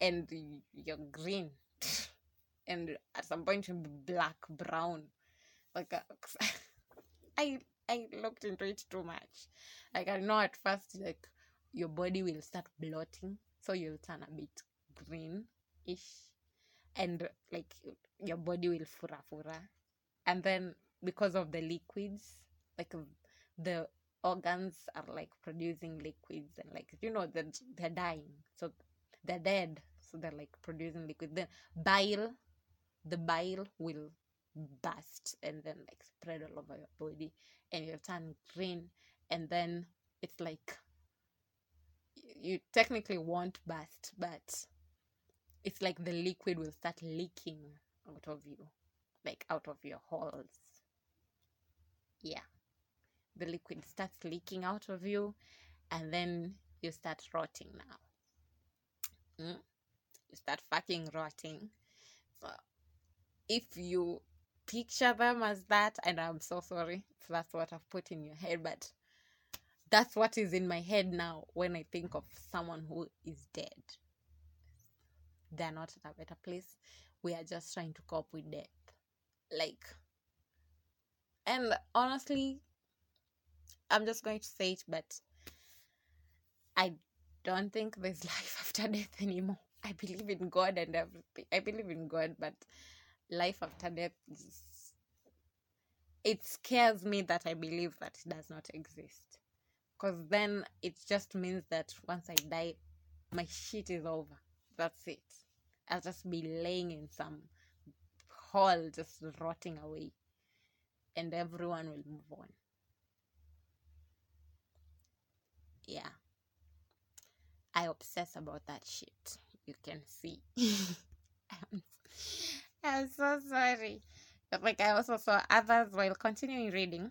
and you're green and at some point you'll be black brown like I—I looked into it too much. Like i know at first like your body will start bloating so you'll turn a bit green ish and like your body will fura fura and then because of the liquids like the organs are like producing liquids and like you know that they're dying. So they're dead. So they're like producing liquid. Then bile the bile will burst and then like spread all over your body and you'll turn green and then it's like you technically won't burst but it's like the liquid will start leaking out of you like out of your holes. Yeah. The liquid starts leaking out of you and then you start rotting now. Mm? you start fucking rotting. So if you picture them as that and i'm so sorry if that's what i've put in your head but that's what is in my head now when i think of someone who is dead they're not in a better place. We are just trying to cope with death. Like and honestly i'm just going to say it but i don't think there's life after death anymore. I believe in god and everything. I believe in god but life after death is it scares me that i believe that it does not exist. Because then it just means that once i die my shit is over. That's it i'll just be laying in some hole just rotting away. And everyone will move on. Yeah. I obsess about that shit. You can see. I'm, I'm so sorry. But like i also saw others while continuing reading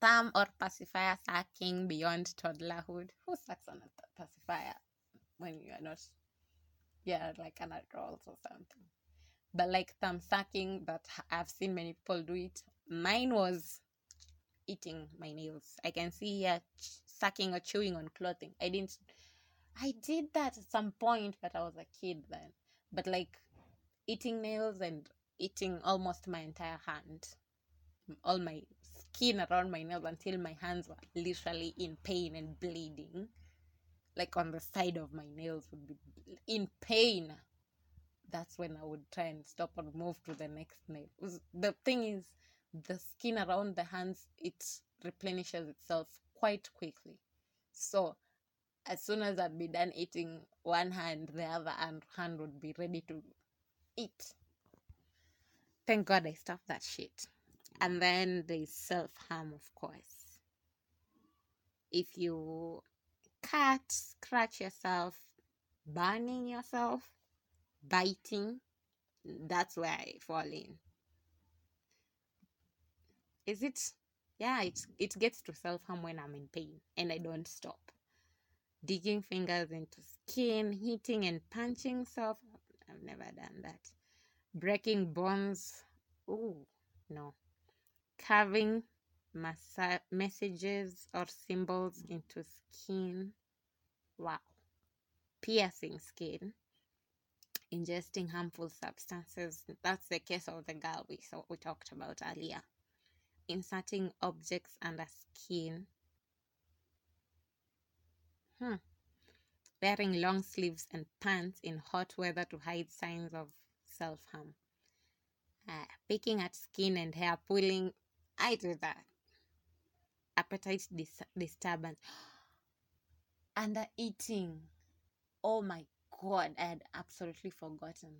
thumb or pacifier sucking beyond toddlerhood. Who sucks on a pacifier when you are not yeah like an adult or something. But like thumb sucking that i've seen many people do it. Mine was eating my nails. I can see here sucking or chewing on clothing. I didn't i did that at some point but i was a kid then. But like eating nails and eating almost my entire hand all my skin around my nails until my hands were literally in pain and bleeding like on the side of my nails would be in pain. That's when i would try and stop and move to the next nail. The thing is the skin around the hands it replenishes itself quite quickly. So as soon as i'd be done eating one hand the other hand, would be ready to eat. Thank god i stopped that shit. And then there's self-harm of course. If you cut scratch yourself burning yourself biting that's where i fall in. Is it yeah it it gets to self-harm when i'm in pain and i don't stop. Digging fingers into skin hitting and punching self i've never done that. Breaking bones oh no. Carving massa- messages or symbols into skin wow piercing skin ingesting harmful substances that's the case of the girl we saw we talked about earlier inserting objects under skin. Hmm. Wearing long sleeves and pants in hot weather to hide signs of self harm. Uh, picking at skin and hair, pulling. I do that. Appetite dis- disturbance. Under eating. Oh my god, I had absolutely forgotten.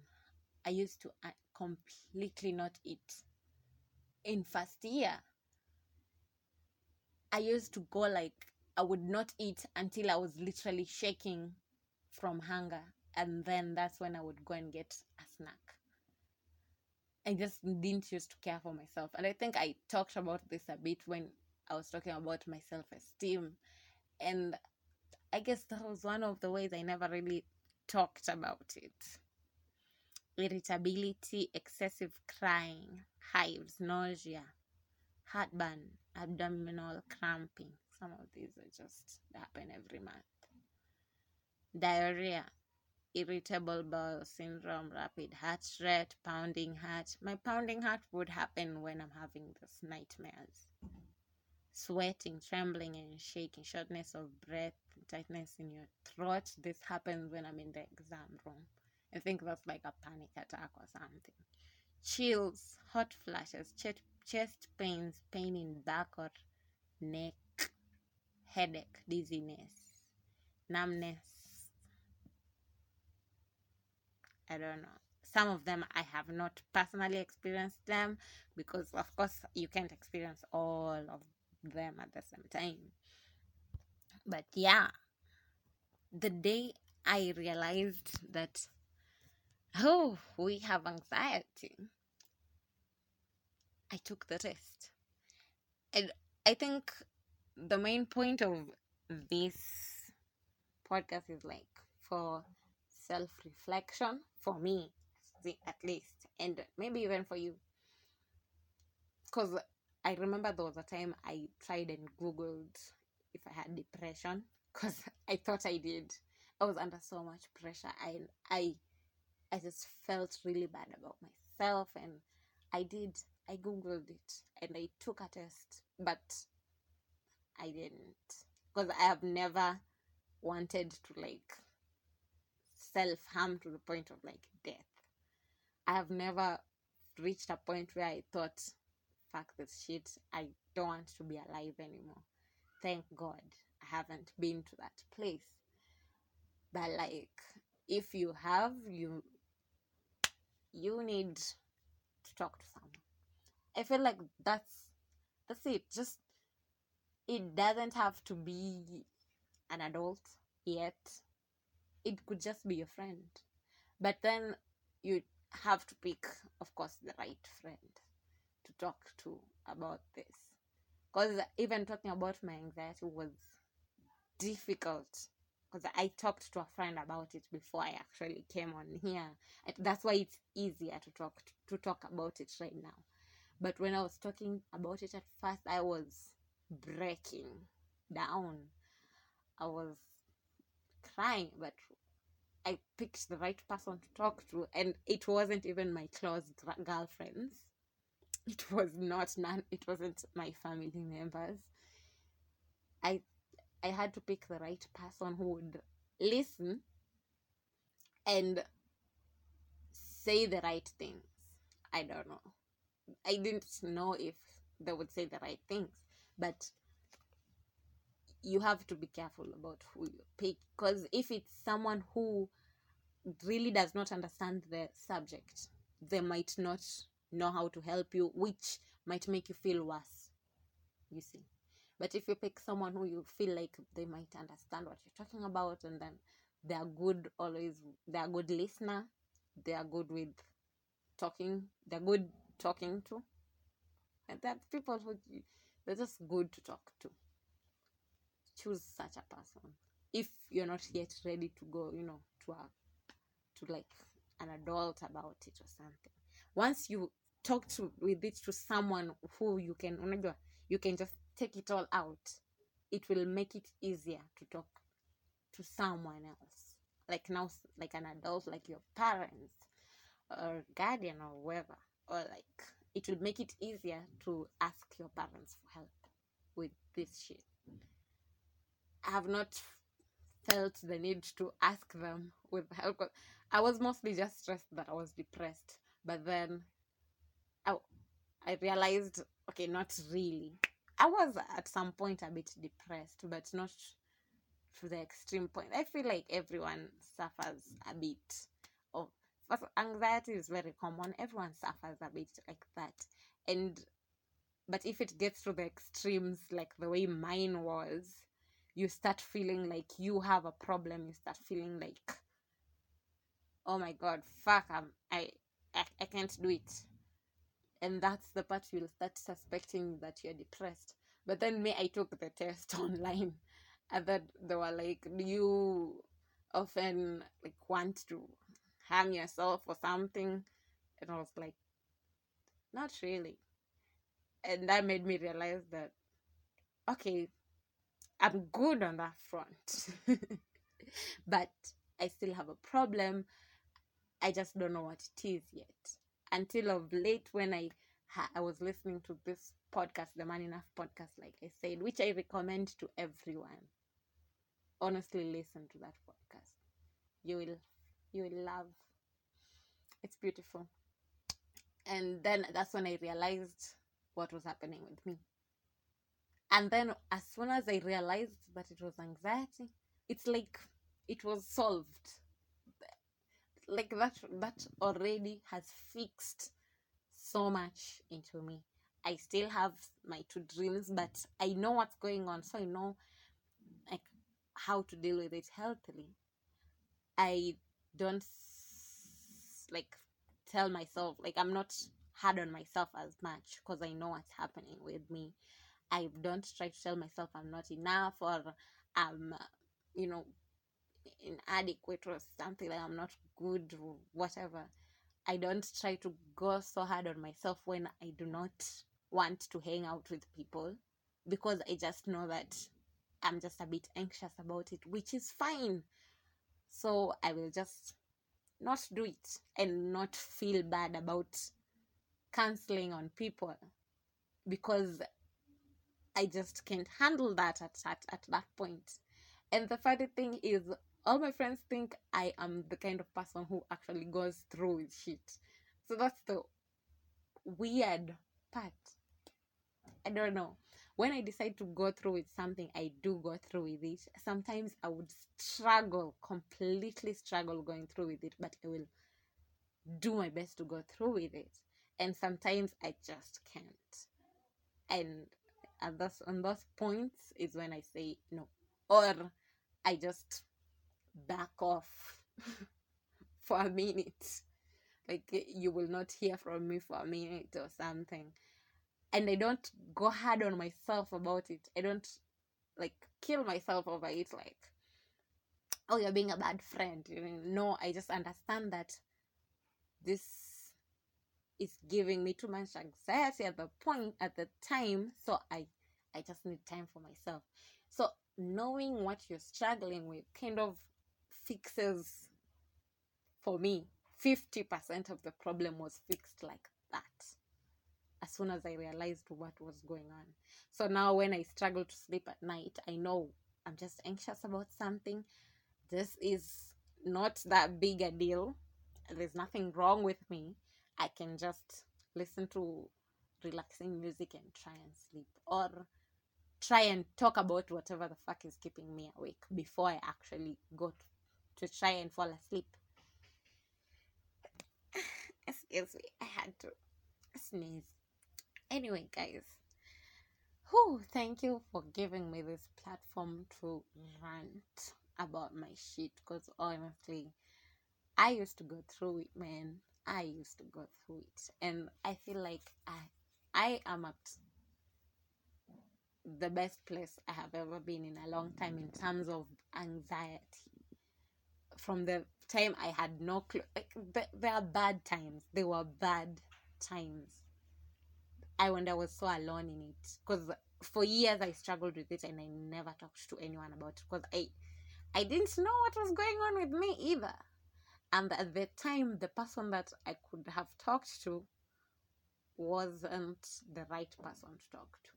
I used to uh, completely not eat in first year i used to go like i would not eat until i was literally shaking from hunger and then that's when i would go and get a snack i just didn't used to care for myself and i think i talked about this a bit when i was talking about my self-esteem and i guess that was one of the ways i never really talked about it irritability, excessive crying, hives, nausea, heartburn, abdominal cramping. Some of these are just happen every month. Diarrhea, irritable bowel syndrome, rapid heart rate, pounding heart. My pounding heart would happen when I'm having these nightmares. Sweating, trembling, and shaking, shortness of breath, tightness in your throat. This happens when I'm in the exam room I think that's like a panic attack or something. Chills, hot flashes, chest, chest pains, pain in back or neck, headache, dizziness, numbness. I don't know. Some of them I have not personally experienced them because, of course, you can't experience all of them at the same time. But yeah, the day I realized that, oh, we have anxiety, I took the test. And I think the main point of this podcast is like for self reflection for me at least and maybe even for you because i remember there was a time i tried and googled if i had depression because i thought i did i was under so much pressure i i i just felt really bad about myself and i did i googled it and i took a test but i didn't because i have never wanted to like self harm to the point of like death. I have never reached a point where I thought, fuck this shit, I don't want to be alive anymore. Thank God I haven't been to that place. But like if you have, you you need to talk to someone. I feel like that's that's it. Just it doesn't have to be an adult yet it could just be a friend but then you have to pick of course the right friend talk to about this because even talking about my anxiety was difficult because I talked to a friend about it before I actually came on here. That's why it's easier to talk to talk about it right now. But when I was talking about it at first, I was breaking down. I was crying, but I picked the right person to talk to, and it wasn't even my close girlfriends. It was not none. It wasn't my family members. I I had to pick the right person who would listen and say the right things. I don't know. I didn't know if they would say the right things, but you have to be careful about who you pick because if it's someone who really does not understand the subject they might not know how to help you which might make you feel worse you see. But if you pick someone who you feel like they might understand what you're talking about and then they are good always they are good listener they are good with talking they're good talking to and there are people who they're just good to talk to. Choose such a person. If you're not yet ready to go you know to a to like an adult about it or something. Once you talk to with it to someone who you can you can just take it all out. It will make it easier to talk to someone else. Like now like an adult like your parents or guardian or whoever. Or like it will make it easier to ask your parents for help with this shit. I have not felt the need to ask them with help. I was mostly just stressed that I was depressed, but then I realized okay, not really. I was at some point a bit depressed, but not to the extreme point. I feel like everyone suffers a bit of anxiety is very common. Everyone suffers a bit like that, and but if it gets to the extremes, like the way mine was, you start feeling like you have a problem you start feeling like oh my god fuck I'm, I, I i can't do it and that's the part you'll start suspecting that you're depressed but then me i took the test online and then they were like do you often like want to harm yourself or something and i was like not really and that made me realize that okay I'm good on that front. but I still have a problem. I just don't know what it is yet. Until of late, when I I was listening to this podcast, the Man Enough podcast, like I said, which I recommend to everyone. Honestly, listen to that podcast. You will you will love it's beautiful and then that's when i realized what was happening with me and then as soon as i realized that it was anxiety it's like it was solved like that that already has fixed so much into me. I still have my two dreams but i know what's going on so i know like how to deal with it healthily. I don't like tell myself like i'm not hard on myself as much because i know what's happening with me. I don't try to tell myself i'm not enough or i'm you know inadequate or something like i'm not good or whatever i don't try to go so hard on myself when i do not want to hang out with people because i just know that i'm just a bit anxious about it which is fine so i will just not do it and not feel bad about canceling on people because I just can't handle that at, at, at that point. And the funny thing is, all my friends think I am the kind of person who actually goes through with shit. So that's the weird part. I don't know. When I decide to go through with something, I do go through with it. Sometimes I would struggle, completely struggle going through with it, but I will do my best to go through with it. And sometimes I just can't. And at those on those points is when I say no. Or I just back off for a minute. Like you will not hear from me for a minute or something. And I don't go hard on myself about it. I don't like kill myself over it like oh you're being a bad friend. No, I just understand that this is giving me too much anxiety at the point at the time so i i just need time for myself so knowing what you're struggling with kind of fixes for me. 50% of the problem was fixed like that as soon as i realized what was going on. So now when i struggle to sleep at night i know i'm just anxious about something. This is not that big a deal. There's nothing wrong with me. I can just listen to relaxing music and try and sleep or try and talk about whatever the fuck is keeping me awake before i actually go to, to try and fall asleep excuse me i had to sneeze anyway guys whew, thank you for giving me this platform to rant about my shit because honestly I used to go through it, man. I used to go through it, and I feel like I, I am at the best place I have ever been in a long time in terms of anxiety. From the time I had no clue, like th- there are bad times. They were bad times. I when I was so alone in it, because for years I struggled with it, and I never talked to anyone about it, because I, I didn't know what was going on with me either and at the time the person that i could have talked to wasn't the right person to talk to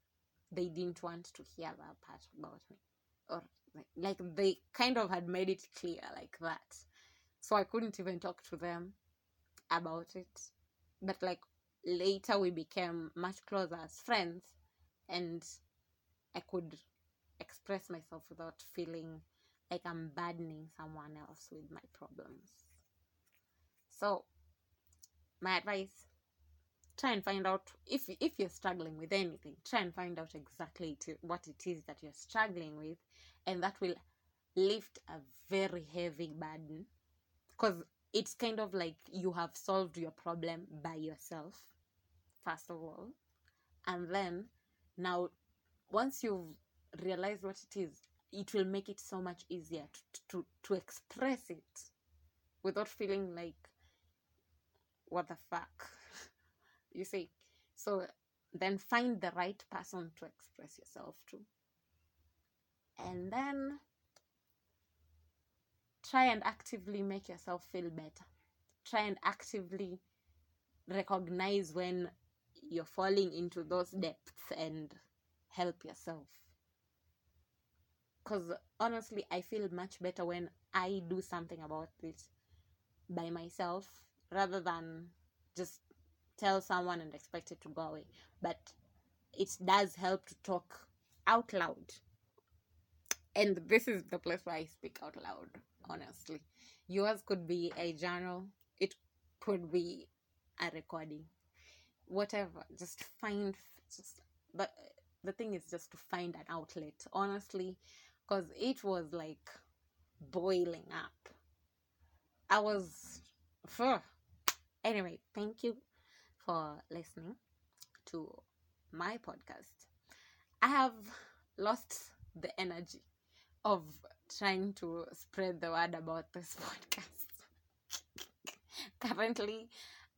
they didn't want to hear that part about me or like, they kind of had made it clear like that. So i couldn't even talk to them about it. But like later we became much closer as friends and i could express myself without feeling like i'm burdening someone else with my problems. So my advice try and find out if if you're struggling with anything try and find out exactly it, what it is that you're struggling with and that will lift a very heavy burden. Because it's kind of like you have solved your problem by yourself first of all. And then now once you've realized what it is it will make it so much easier to to, to express it without feeling like what the fuck? You see? So then find the right person to express yourself to and then try and actively make yourself feel better try and actively recognize when you're falling into those depths and help yourself because honestly i feel much better when i do something about it by myself rather than just tell someone and expect it to go away. But it does help to talk out loud. And this is the place where I speak out loud, honestly. Yours could be a journal, it could be a recording, whatever. Just find, just, but the thing is just to find an outlet, honestly, because it was like boiling up. I was, phew. anyway, thank you for listening to my podcast. I have lost the energy of trying to spread the word about this podcast. Currently,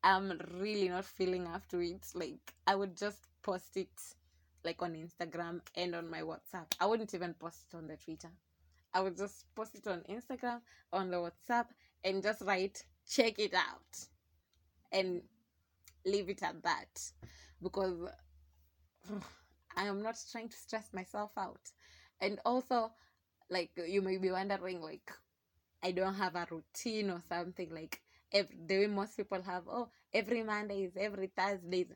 I'm really not feeling up to it. Like, I would just post it like on Instagram and on my WhatsApp. I wouldn't even post it on the Twitter. I would just post it on Instagram, on the WhatsApp, and just write, check it out. And leave it at that. Because I am not trying to stress myself out. And also, like, you may be wondering, like, I don't have a routine or something like every, the way most people have, oh, every monday is every Thursdays.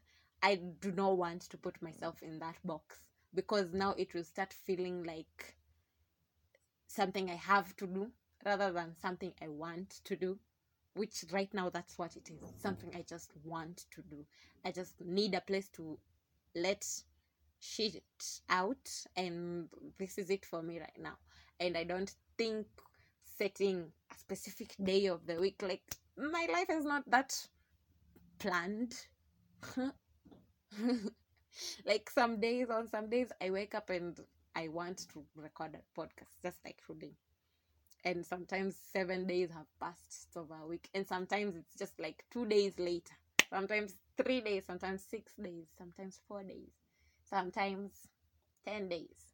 I do not want to put myself in that box because now it will start feeling like something I have to do rather than something I want to do which right now that's what it is something i just want to do i just need a place to let shit out and this is it for me right now and i don't think setting a specific day of the week like my life is not that planned. Like some days on some days i wake up and i want to record a podcast just like today and sometimes seven days have passed over a week and sometimes it's just like two days later. Sometimes three days sometimes six days sometimes four days sometimes 10 days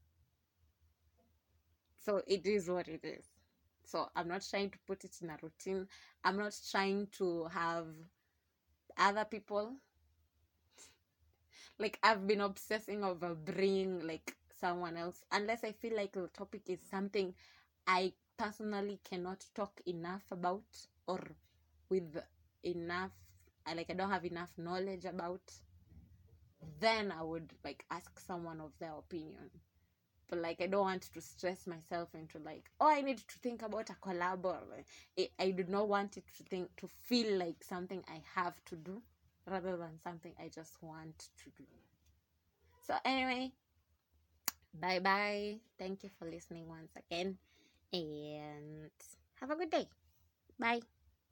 so it is what it is. So i'm not trying to put it in a routine. I'm not trying to have other people like i've been obsessing over bringing like someone else. Unless i feel like the topic is something i personally cannot talk enough about or with enough I like I don't have enough knowledge about then I would like ask someone of their opinion like I don't want to stress myself into like oh I need to think about a collab or I, I do not want it to think to feel like something I have to do rather than something I just want to do so anyway bye bye thank you for listening once again and have a good day. Bye.